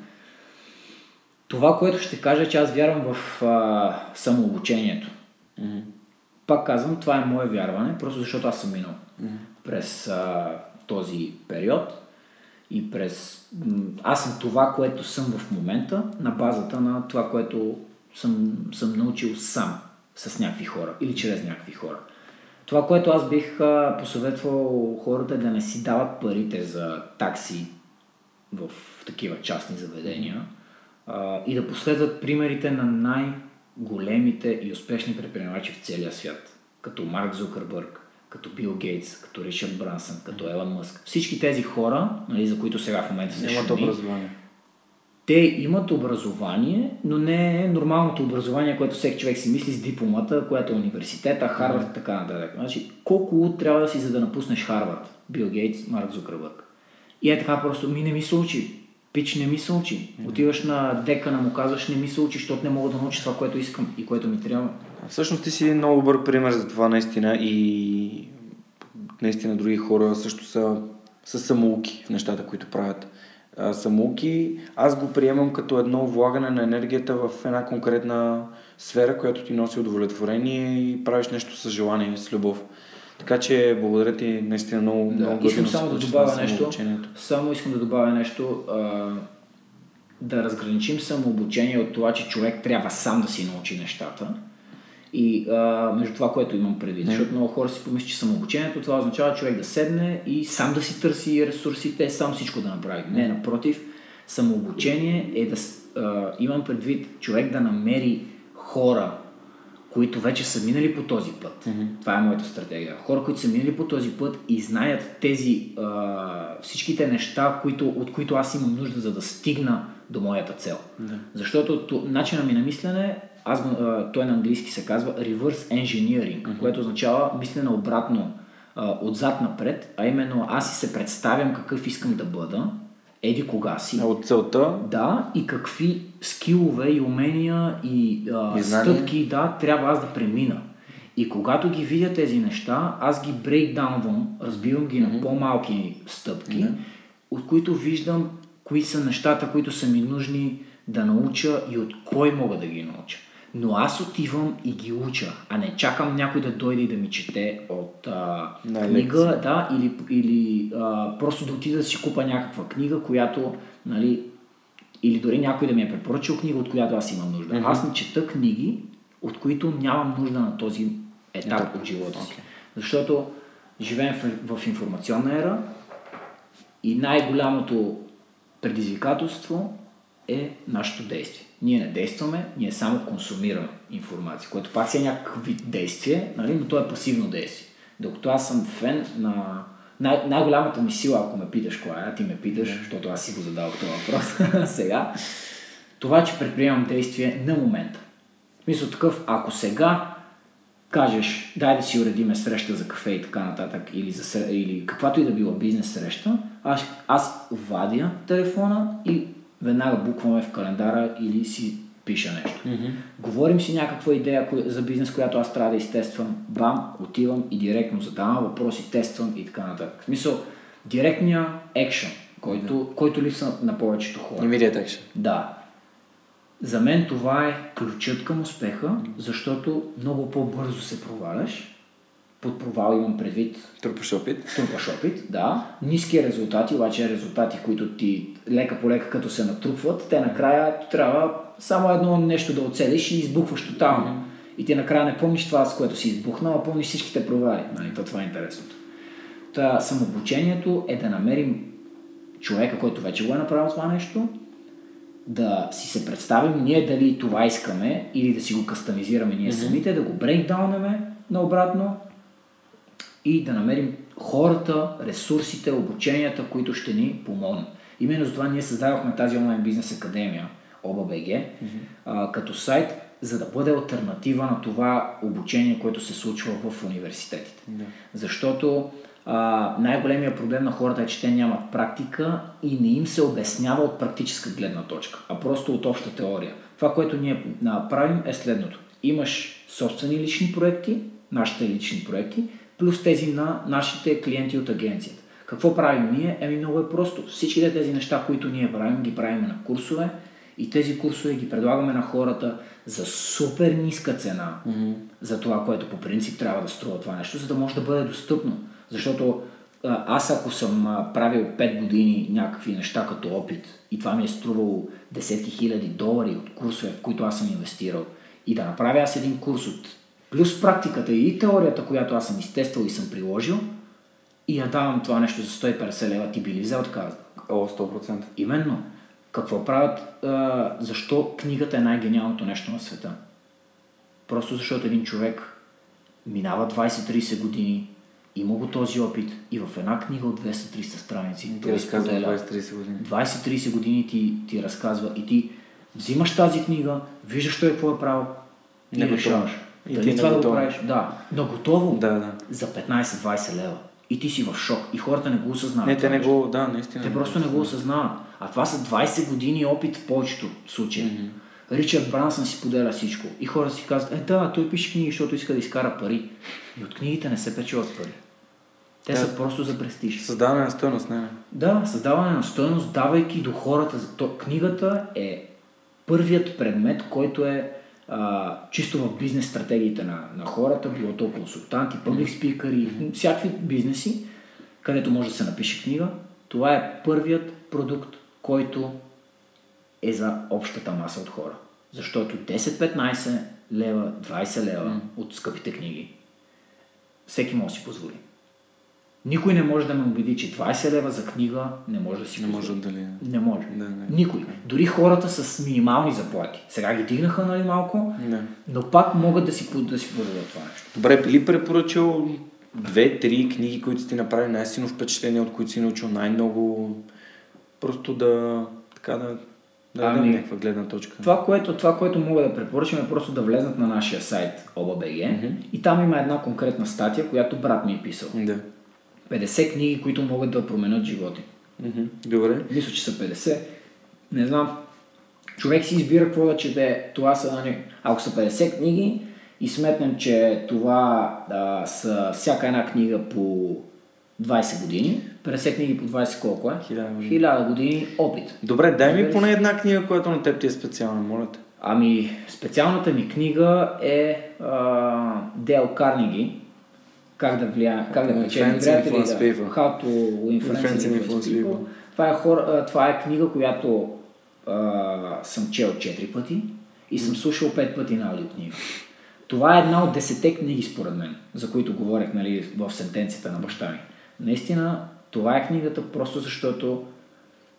Това, което ще кажа, е, че аз вярвам в а, самообучението. Mm-hmm. Пак казвам, това е мое вярване, просто защото аз съм минал mm-hmm. през а, този период и през... Аз съм това, което съм в момента, на базата на това, което съм, съм научил сам с някакви хора или чрез някакви хора. Това, което аз бих а, посъветвал хората е да не си дават парите за такси в такива частни заведения а, и да последват примерите на най-големите и успешни предприемачи в целия свят, като Марк Зукърбърг, като Бил Гейтс, като Ричард Брансън, като Елън Мъск. Всички тези хора, нали, за които сега в момента се образование. Те имат образование, но не е нормалното образование, което всеки човек си мисли с дипломата, която е университета, Харвард така нататък. Значи, колко трябва да си, за да напуснеш Харвард? Бил Гейтс, Марк Зукърбърг. И е така просто, ми не ми се учи. Пич не ми се учи. Отиваш на декана, му казваш, не ми се учи, защото не мога да науча това, което искам и което ми трябва. Всъщност ти си много добър пример за това наистина и наистина други хора също са, са самоуки в нещата, които правят. А, самоуки, аз го приемам като едно влагане на енергията в една конкретна сфера, която ти носи удовлетворение и правиш нещо с желание, с любов. Така че благодаря ти наистина много. Да, много искам само да добавя нещо. Само искам да добавя нещо. А, да разграничим самообучение от това, че човек трябва сам да си научи нещата и а, между това, което имам предвид. Mm. Защото много хора си помислят, че самообучението това означава човек да седне и сам да си търси ресурсите, сам всичко да направи. Не, напротив, самообучение е да а, имам предвид човек да намери хора, които вече са минали по този път. Mm-hmm. Това е моята стратегия. Хора, които са минали по този път и знаят тези а, всичките неща, които, от които аз имам нужда, за да стигна до моята цел. Mm-hmm. Защото начина ми на мислене аз, а, той на английски се казва reverse engineering, mm-hmm. което означава мислене обратно отзад напред, а именно аз си се представям какъв искам да бъда, еди кога си. От целта? Да, и какви скилове и умения и, а, и стъпки да, трябва аз да премина. И когато ги видя тези неща, аз ги брейкдаунвам, разбивам ги mm-hmm. на по-малки стъпки, mm-hmm. от които виждам кои са нещата, които са ми нужни да науча и от кой мога да ги науча но аз отивам и ги уча, а не чакам някой да дойде и да ми чете от а, книга, да, или, или а, просто да отида да си купа някаква книга, която, нали, или дори някой да ми е препоръчал книга, от която аз имам нужда. Mm-hmm. Аз не чета книги, от които нямам нужда на този етап yeah. от живота си. Okay. Защото живеем в, в информационна ера и най-голямото предизвикателство е нашето действие. Ние не действаме, ние само консумираме информация, което пак си е някакъв вид действие, нали? но то е пасивно действие. Докато аз съм фен на най- най-голямата ми сила, ако ме питаш коя е, ти ме питаш, защото аз си го задавах този въпрос *laughs* сега, Това, че предприемам действие на момента. Мисля такъв, ако сега кажеш, дай да си уредиме среща за кафе и така нататък, или, за, или каквато и да била бизнес среща, аз, аз вадя телефона и веднага букваме в календара или си пиша нещо. Мгм. Говорим си някаква идея за бизнес, която аз трябва да изтествам. Бам, отивам и директно задавам въпроси, тествам и така нататък. В смисъл, директния екшен, който, който липсва на, на повечето хора. Immediate action. Да. За мен това е ключът към успеха, защото много по-бързо се проваляш. Под провал имам предвид Трупаш опит. трупаш опит, да. Ниски резултати, обаче резултати, които ти лека по лека като се натрупват, те накрая трябва само едно нещо да оцелиш и избухваш тотално. И ти накрая не помниш това, с което си избухнал, а помниш всичките провали. Нали? То това е интересното. Та, самообучението е да намерим човека, който вече го е направил това нещо, да си се представим ние дали това искаме или да си го кастомизираме ние самите, да го брейкдаунаме наобратно и да намерим хората, ресурсите, обученията, които ще ни помогнат. Именно затова ние създадохме тази онлайн бизнес академия, OBBG, а, като сайт, за да бъде альтернатива на това обучение, което се случва в университетите. Защото а, най-големия проблем на хората е, че те нямат практика и не им се обяснява от практическа гледна точка, а просто от обща теория. Това, което ние направим е следното. Имаш собствени лични проекти, нашите лични проекти, плюс тези на нашите клиенти от агенцията. Какво правим ние? Еми много е просто. Всичките тези неща, които ние правим, ги правим на курсове и тези курсове ги предлагаме на хората за супер ниска цена mm-hmm. за това, което по принцип трябва да струва това нещо, за да може да бъде достъпно. Защото аз ако съм правил 5 години някакви неща като опит и това ми е струвало десетки хиляди долари от курсове, в които аз съм инвестирал и да направя аз един курс от плюс практиката и теорията, която аз съм изтествал и съм приложил и я давам това нещо за 150 лева, ти би ли взел така? О, 100%. Именно. Какво правят? А, защо книгата е най-гениалното нещо на света? Просто защото един човек минава 20-30 години, има го този опит и в една книга от 200-300 страници Ти разказва споделя 20-30 години. 20-30 години ти, ти разказва и ти взимаш тази книга, виждаш той какво е правил и Наготово. решаваш. И Дали ти това да го правиш? Да, но готово Да, да. за 15-20 лева. И ти си в шок. И хората не го осъзнават. Не, те не го, да, наистина. Те просто не го осъзнават. А това са 20 години опит в повечето случаи. Mm-hmm. Ричард Брансън си поделя всичко. И хората си казват, е да, той пише книги, защото иска да изкара пари. И от книгите не се печелят пари. Те Да. са просто за престиж. Създаване на стойност, не. Да, създаване на стоеност, давайки до хората. То, книгата е първият предмет, който е а, чисто в бизнес стратегиите на, на хората, било то консултанти, пъблик спикъри, всякакви бизнеси, където може да се напише книга. Това е първият продукт, който е за общата маса от хора. Защото 10-15 лева, 20 лева от скъпите книги всеки може да си позволи. Никой не може да ме убеди, че 20 лева за книга не може да си Не може позволи. да ли. Не може. Да, не. Никой. Дори хората с минимални заплати. Сега ги дигнаха, нали, малко, Не. но пак могат да си, да си позволят това нещо. Добре, би ли препоръчал две-три книги, които си ти направили най-силно впечатление, от които си научил най-много? Просто да, така да, да Ами, дадем някаква гледна точка. Това което, това, което мога да препоръчам е просто да влезнат на нашия сайт OBBG и там има една конкретна статия, която брат ми е писал. Да. 50 книги, които могат да променят живота. Мгм. Добре. Мисля, че са 50. Не знам. Човек си избира какво да чете. Това са, нали, ако са 50 книги и сметнем, че това а, са всяка една книга по 20 години, 50 книги по 20 колко е? Хиляда години. 1000 години опит. Добре, дай ми поне една книга, която на теб ти е специална, моля те. Ами, специалната ми книга е а, Дел Карнеги. Как да влия, как да Okay, печели приятели, Influence да. How to Friends and influence Influence people. Това е, хор, а, това е книга, която а, съм чел 4 пъти и съм слушал 5 пъти на аудиокнига. Това е една от 10 книги, според мен, за които говорех нали, в сентенцията на баща ми. Наистина, това е книгата просто защото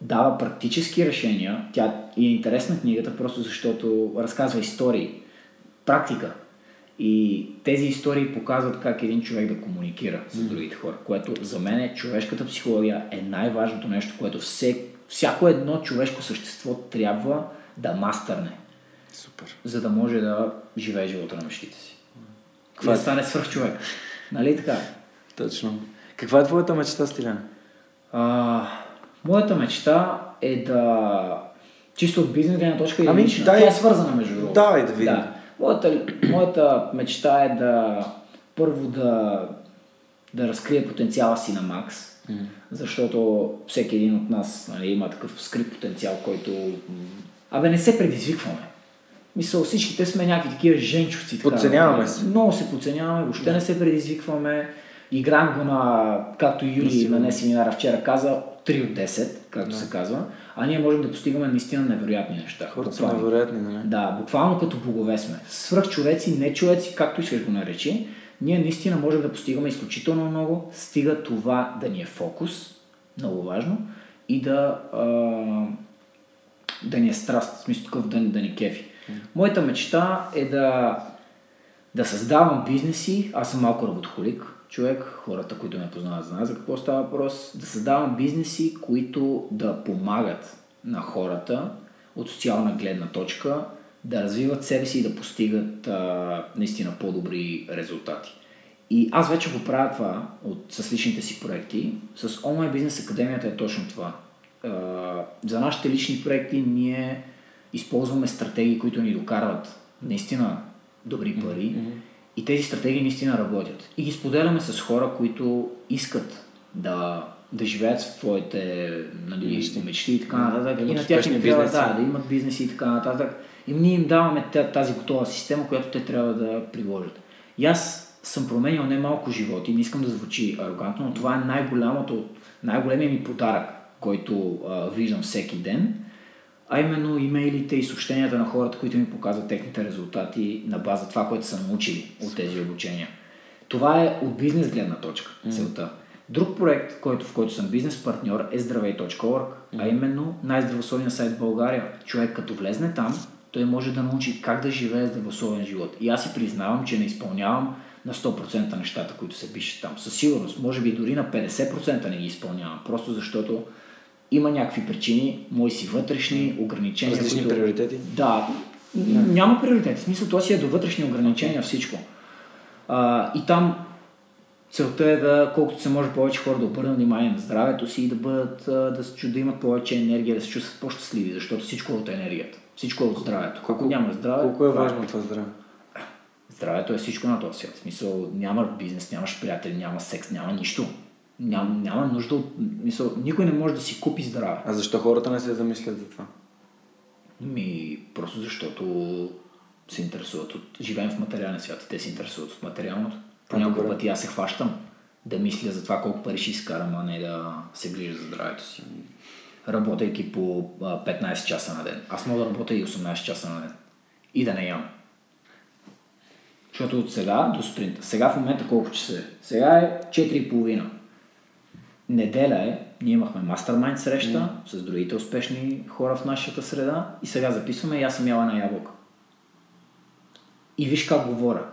дава практически решения. Тя е интересна книгата, просто защото разказва истории, практика. И тези истории показват как един човек да комуникира с другите хора, което за мен е човешката психология е най-важното нещо, което все, всяко едно човешко същество трябва да мастърне, Супер. за да може да живее живота на мечтите си. Каква е? да стане свърх човек. Нали така? Точно. Каква е твоята мечта, Стилян? А, моята мечта е да... Чисто от бизнес гледна точка и Ами, лична. дай- Тя е свързана между другото. Давай да видим. Да. Моята, моята мечта е да първо да, да разкрия потенциала си на Макс, защото всеки един от нас нали, има такъв скрит потенциал, който... Абе, не се предизвикваме. Мисъл, всичките сме някакви такива женчовци. Подценяваме нали. се. Много се подценяваме, въобще не се предизвикваме. Играем го на, както Юли на не семинара вчера каза, 3 от 10, както се казва. А ние можем да постигаме наистина невероятни неща. Хората са невероятни, нали? Да, буквално като богове сме. Свръхчовеци, не човеци, както искаш го наречи. Ние наистина можем да постигаме изключително много, стига това да ни е фокус, много важно, и да, а, да ни е страст, в смисъл такъв да, да ни кефи. Моята мечта е да, да създавам бизнеси, аз съм малко работохолик човек, хората, които ме познават, знаят за какво става въпрос, да създавам бизнеси, които да помагат на хората от социална гледна точка, да развиват себе си и да постигат а, наистина по-добри резултати. И аз вече го правя това от, с личните си проекти. С онлайн бизнес академията е точно това. А, за нашите лични проекти ние използваме стратегии, които ни докарват наистина добри пари. И тези стратегии наистина работят. И ги споделяме с хора, които искат да, да живеят своите нали, Мечти. мечти и така нататък. Да И имат на тях им трябва да, да имат бизнеси и така нататък. И ние им даваме тази готова система, която те трябва да приложат. И аз съм променил немалко животи, не искам да звучи арогантно, но това е най-голямото, най-големият ми подарък, който а, виждам всеки ден, а именно имейлите и съобщенията на хората, които ми показват техните резултати на база това, което са научили от тези обучения. Това е от бизнес гледна точка, целта. Друг проект, който, в който съм бизнес партньор е здравей.org, а именно най-здравословният сайт в България. Човек като влезне там, той може да научи как да живее здравословен живот. И аз си признавам, че не изпълнявам на 100% нещата, които се пишат там. Със сигурност, може би дори на 50% не ги изпълнявам, просто защото има някакви причини, мои си вътрешни ограничения. Различни които... приоритети? Да, няма приоритет. В смисъл, то си е до вътрешни ограничения всичко. А, и там целта е да, колкото се може повече хора да обърнат внимание на здравето си и да бъдат, да, се да имат повече енергия, да се чувстват по-щастливи, защото всичко е от енергията. Всичко е от здравето. Колко няма здраве, Колко е това важно това здраве? Здравето е всичко на този свят. В смисъл, няма бизнес, нямаш приятели, няма секс, няма нищо. Няма, няма нужда от... Мисъл, никой не може да си купи здраве. А защо хората не се замислят за това? Ми, просто защото се интересуват от... Живеем в материален свят и те се интересуват от материалното. Понякога добре. пъти аз се хващам да мисля за това колко пари ще изкарам, а не да се грижа за здравето си. Работейки по а, 15 часа на ден. Аз мога да работя и 18 часа на ден. И да не ям. Защото от сега до сутринта. Сега в момента колко часа е? Сега е 4.30. Неделя е, ние имахме мастермайнд среща с другите успешни хора в нашата среда и сега записваме и аз съм яла на ябълка. И виж как говоря.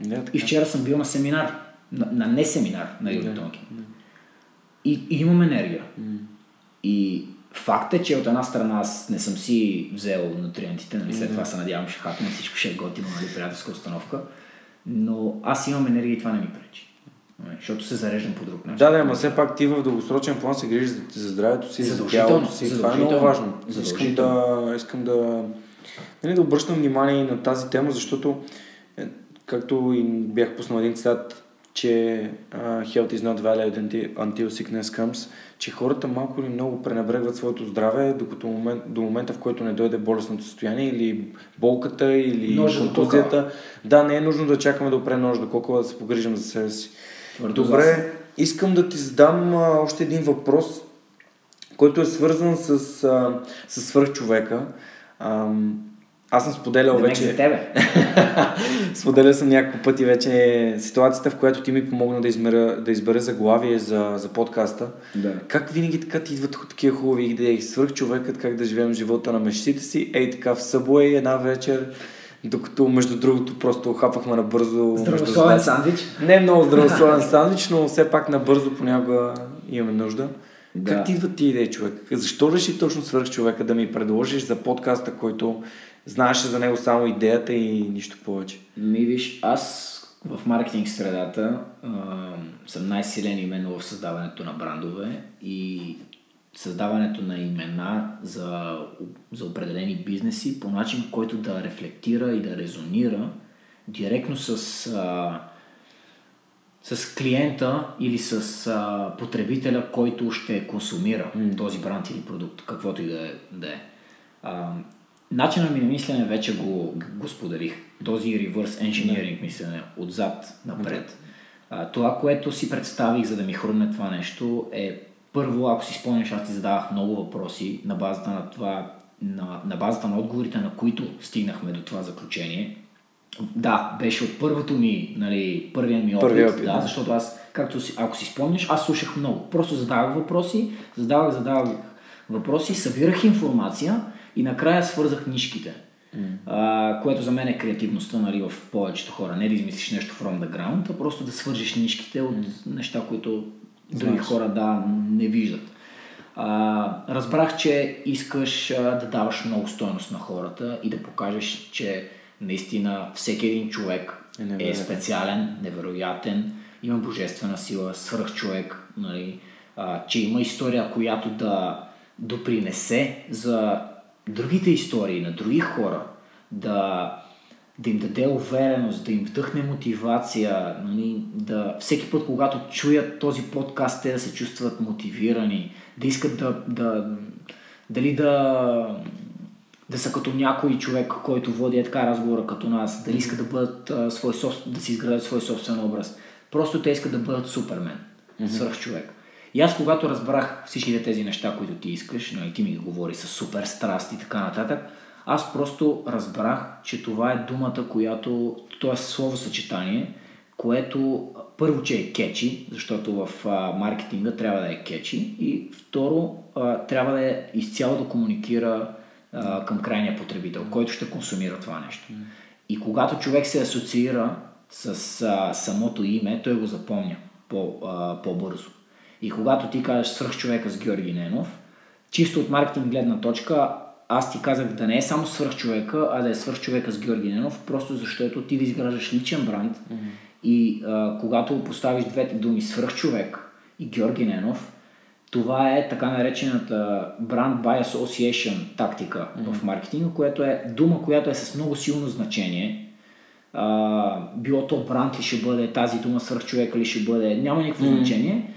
Не, така. И вчера съм бил на семинар, на, на не семинар на Юли Тонкин. И, и имам енергия. И факт е, че от една страна аз не съм си взел нутриентите, нали, след това се надявам, ще хапна, всичко ще е готино, нали, приятелска установка. Но аз имам енергия и това не ми пречи. Нали, Защото се зареждам по друг начин. Да, да, ама все пак ти в дългосрочен план се грижиш за, здравето си, за тялото си. Това е много важно. Искам да, искам да, нали, да обръщам внимание и на тази тема, защото е, както и бях пуснал един цитат, че uh, health is not valued until- sickness comes, че хората малко или много пренебрегват своето здраве, докато момент, до момента, в който не дойде болестното състояние или болката, или контузията. Да, не е нужно да чакаме да опре нож до да се погрижим за себе си. Твърдо Добре, искам да ти задам а, още един въпрос, който е свързан с, а, с свръхчовека. Ам, аз съм споделял Демек вече... за тебе. *laughs* Споделял съм няколко пъти вече ситуацията, в която ти ми помогна да, измеря, да избера заглавие за, за подкаста. Да. Как винаги така ти идват такива хубави идеи? Свърх човекът, как да живеем живота на мечтите си. Ей така в Събуей една вечер, докато между другото просто хапахме набързо. Здравословен сандвич. Не много здравословен сандвич, но все пак набързо понякога имаме нужда. Да. Как ти идва ти идея, човек? Защо реши точно свърх човека да ми предложиш за подкаста, който знаеше за него само идеята и нищо повече? Ми виж, аз в маркетинг средата а, съм най-силен именно в създаването на брандове и създаването на имена за, за определени бизнеси по начин, който да рефлектира и да резонира директно с, а, с клиента или с а, потребителя, който ще консумира mm. този бранд или продукт, каквото и да е. Да е. А, начинът ми на мислене вече го, го споделих. Този reverse engineering mm. мислене отзад напред. Mm. А, това, което си представих, за да ми хрумне това нещо е първо, ако си спомняш, аз ти задавах много въпроси на базата на това, на, на базата на отговорите, на които стигнахме до това заключение. Да, беше от първото ми, нали, първия ми опит, Първия опит да, защото аз, както си, ако си спомняш, аз слушах много. Просто задавах въпроси, задавах, задавах въпроси, събирах информация и накрая свързах нишките. Mm. А, което за мен е креативността нали, в повечето хора. Не да измислиш нещо from the ground, а просто да свържиш нишките от mm. неща, които други хора да не виждат. А, разбрах, че искаш а, да даваш много стойност на хората и да покажеш, че наистина всеки един човек е, е специален, невероятен, има божествена сила, свръх човек, нали, а, че има история, която да допринесе за другите истории на други хора, да да им даде увереност, да им вдъхне мотивация, нали, да всеки път, когато чуят този подкаст, те да се чувстват мотивирани, да искат да, да дали да да са като някой човек, който води е така разговора като нас, дали искат да бъдат а, свой, да си изградят свой собствен образ. Просто те искат да бъдат супермен, mm-hmm. свърх човек. И аз когато разбрах всичките тези неща, които ти искаш, нали, ти ми говори с супер страст и така нататък, аз просто разбрах, че това е думата, която, това е слово съчетание, което първо, че е кечи, защото в а, маркетинга трябва да е кечи и второ, а, трябва да е изцяло да комуникира а, към крайния потребител, който ще консумира това нещо. И когато човек се асоциира с а, самото име, той го запомня по, а, по-бързо. И когато ти кажеш свръх човека с Георги Ненов, чисто от маркетинг гледна точка, аз ти казах да не е само свърх човека, а да е свърх човека с Георги Ненов, просто защото ти да изграждаш личен бранд mm-hmm. и а, когато поставиш двете думи свърх човек и Георги Ненов, това е така наречената Brand by Association тактика mm-hmm. в маркетинга, което е дума, която е с много силно значение. А, било то бранд ли ще бъде, тази дума свърх човека ли ще бъде, няма никакво mm-hmm. значение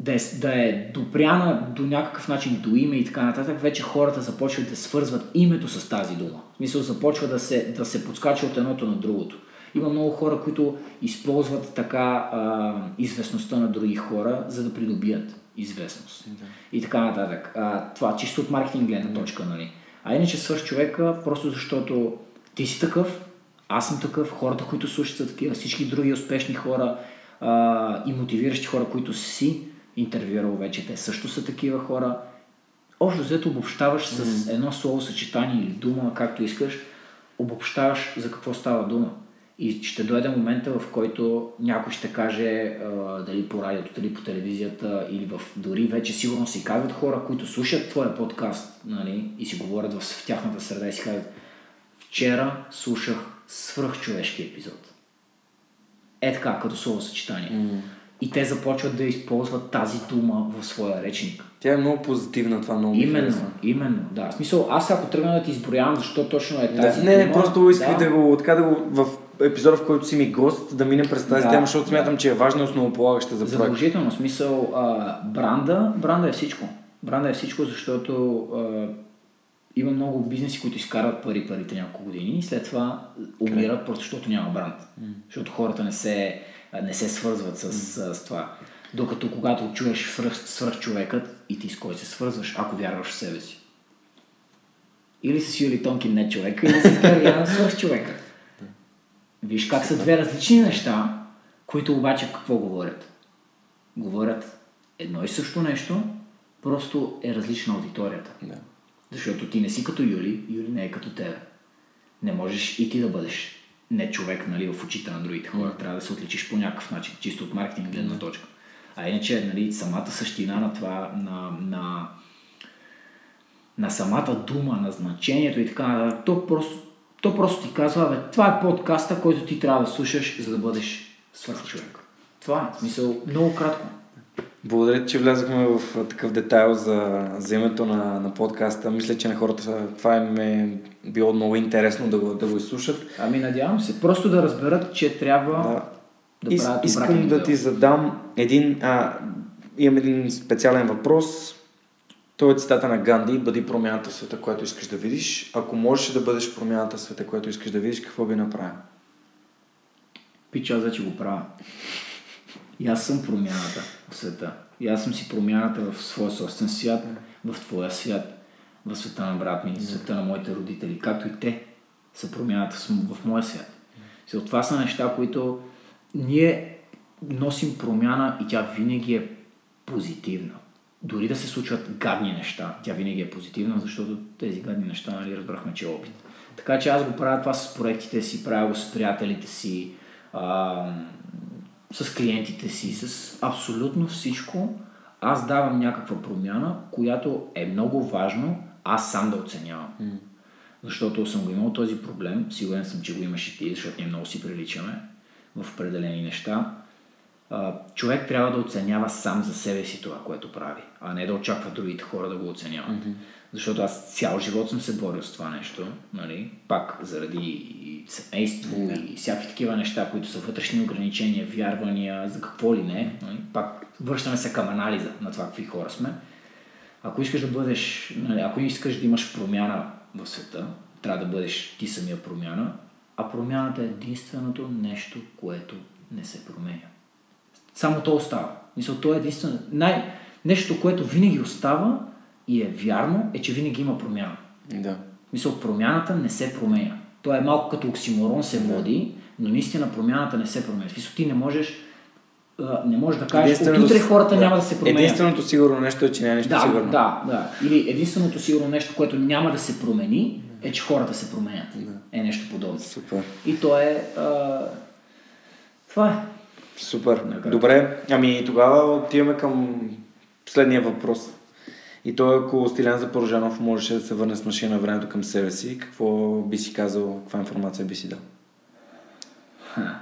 да е, да е допряна до някакъв начин до име и така нататък, вече хората започват да свързват името с тази дума. В смисъл започва да се, да се подскача от едното на другото. Има много хора, които използват така а, известността на други хора, за да придобият известност. Да. И така нататък. А, това чисто от маркетинг гледна точка, нали? А иначе свърш човека, просто защото ти си такъв, аз съм такъв, хората, които слушат са такива, всички други успешни хора а, и мотивиращи хора, които си, интервюирал вече, те също са такива хора. Общо взето обобщаваш mm. с едно слово съчетание или дума, както искаш, обобщаваш за какво става дума. И ще дойде момента, в който някой ще каже а, дали по радиото, дали по телевизията или в дори вече сигурно си казват хора, които слушат твоя подкаст нали, и си говорят в, в тяхната среда и си казват вчера слушах свръхчовешки епизод. Е така, като слово съчетание. Mm и те започват да използват тази дума в своя речник. Тя е много позитивна, това много Именно, интересно. именно, да. В смисъл, аз ако тръгна да ти изброявам защо точно е тази да, Не, дума, просто исках да. да го, така да го, в епизода, в който си ми гост, да минем през тази да, тема, защото да. смятам, че е важна и основополагаща за проект. Задължително, смисъл, а, бранда, бранда е всичко. Бранда е всичко, защото а, има много бизнеси, които изкарват пари парите няколко години и след това умират, просто защото няма бранд. Mm. Защото хората не се не се свързват с, с, с това. Докато когато чуеш свръх, човекът и ти с кой се свързваш, ако вярваш в себе си. Или с Юли Тонкин не човека, или с Георгиан свръх човека. Виж как са две различни неща, които обаче какво говорят? Говорят едно и също нещо, просто е различна аудиторията. Да. Защото ти не си като Юли, Юли не е като тебе. Не можеш и ти да бъдеш не човек нали, в очите на другите хора. Трябва да се отличиш по някакъв начин, чисто от маркетинг гледна точка. А иначе, нали, самата същина на това, на, на, на самата дума, на значението и така нататък, то просто, то просто ти казва, бе, това е подкаста, който ти трябва да слушаш, за да бъдеш свърхчовек. Това е смисъл много кратко. Благодаря, че влязахме в такъв детайл за, за името на, на подкаста. Мисля, че на хората това им е било много интересно да го, да го изслушат. Ами надявам се. Просто да разберат, че трябва да, да Ис, правят Искам да ти задам един... А, имам един специален въпрос. Той е цитата на Ганди. Бъди промяната в света, която искаш да видиш. Ако можеш да бъдеш промяната в света, която искаш да видиш, какво би направил? Пича, аз вече го правя. И аз съм промяната в света. И аз съм си промяната в своя собствен свят, в твоя свят, в света на брат ми, в света на моите родители, както и те са промяната в моя свят. Mm. Това са неща, които ние носим промяна и тя винаги е позитивна. Дори да се случват гадни неща, тя винаги е позитивна, защото тези гадни неща, нали, разбрахме, че е опит. Така че аз го правя това с проектите си, правя го с приятелите си, а, с клиентите си, с абсолютно всичко, аз давам някаква промяна, която е много важно аз сам да оценявам. Mm. Защото съм го имал този проблем, сигурен съм, че го имаш и ти, защото ние много си приличаме в определени неща. човек трябва да оценява сам за себе си това, което прави, а не да очаква другите хора да го оценяват. Mm-hmm. Защото аз цял живот съм се борил с това нещо, нали? пак заради семейство yeah. и всякакви такива неща, които са вътрешни ограничения, вярвания, за какво ли не. Нали? Пак връщаме се към анализа на това какви хора сме. Ако искаш да бъдеш, нали, ако искаш да имаш промяна в света, трябва да бъдеш ти самия промяна, а промяната е единственото нещо, което не се променя. Само то остава. Мисля, то е единствено. Най... Нещо, което винаги остава и е вярно, е, че винаги има промяна. Да. Мисля, промяната не се променя. То е малко като оксиморон се води, но наистина промяната не се променя. Смисъл, ти не можеш не можеш да кажеш, от утре хората да. няма да се променят. Единственото сигурно нещо е, че няма нещо да, сигурно. Да, да. Или единственото сигурно нещо, което няма да се промени, е, че хората се променят. Да. Е нещо подобно. Супер. И то е... А... Това е. Супер. Добре, ами тогава отиваме към последния въпрос. И той, ако Стилян Запорожанов можеше да се върне с машина на времето към себе си, какво би си казал, каква информация би си дал? Ха.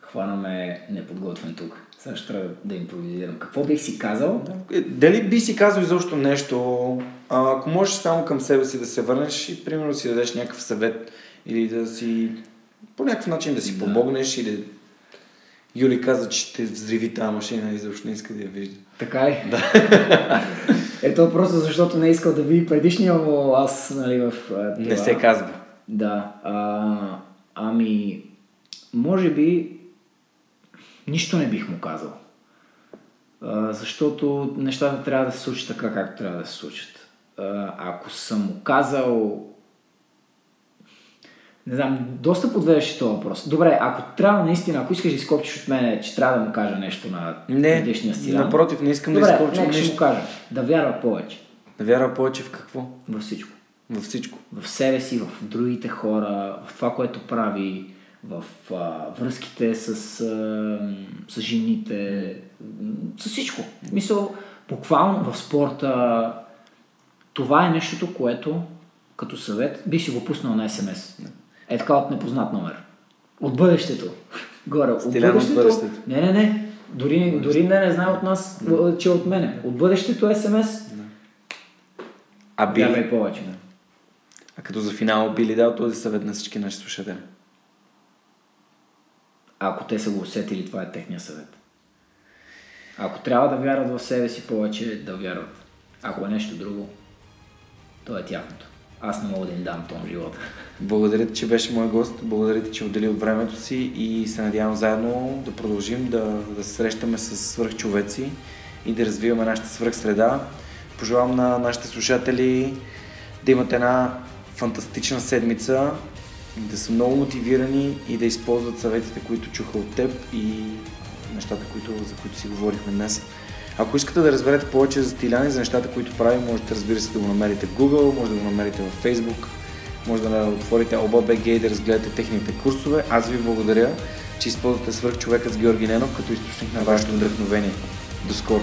Хванаме неподготвен тук. Сега ще трябва да импровизирам. Какво бих си казал? Е, дали би си казал изобщо нещо, а, ако можеш само към себе си да се върнеш и примерно си дадеш някакъв съвет или да си по някакъв начин да си да. помогнеш или Юли каза, че ще взриви тази машина и защо не иска да я вижда. Така ли? Да. *laughs* Ето просто защото не е искал да види предишния му аз, нали, в това. Не се казва. Да. А, ами, може би нищо не бих му казал. А, защото нещата трябва да се случат така, както трябва да се случат. А, ако съм му казал не знам, доста подвеждаш този въпрос. Добре, ако трябва наистина, ако искаш да изкопчиш от мен, че трябва да му кажа нещо на не, предишния стил. Напротив, не искам Добре, да изкопчим нещо. ще му кажа. Да вярва повече. Да вярва повече в какво? Във всичко. Във всичко. В себе си, в другите хора, в това, което прави, в а, връзките с, а, с жените, с всичко. Мисъл, буквално в спорта, това е нещото, което като съвет би си го пуснал на СМС. Е така от непознат номер. От бъдещето. Горе. От бъдещето. от бъдещето. Не, не, не. Дори, дори не, не знае от нас, mm. че е от мене. От бъдещето СМС. Mm. А би ли... повече. А като за финал би ли дал този съвет на всички наши слушатели? Ако те са го усетили, това е техния съвет. Ако трябва да вярват в себе си повече, да вярват. Ако е нещо друго, то е тяхното. Аз не мога да им дам тон живота. Благодаря ти, че беше мой гост. Благодаря ти, че отдели от времето си и се надявам заедно да продължим да, да се срещаме с свръхчовеци и да развиваме нашата свръхсреда. Пожелавам на нашите слушатели да имат една фантастична седмица, да са много мотивирани и да използват съветите, които чуха от теб и нещата, които, за които си говорихме днес. Ако искате да разберете повече за Стилян и за нещата, които прави, можете разбира се да го намерите в Google, може да го намерите в Facebook, може да отворите OBBG и да разгледате техните курсове. Аз ви благодаря, че използвате свърх човека с Георги Ненов като източник на вашето вдъхновение. До скоро!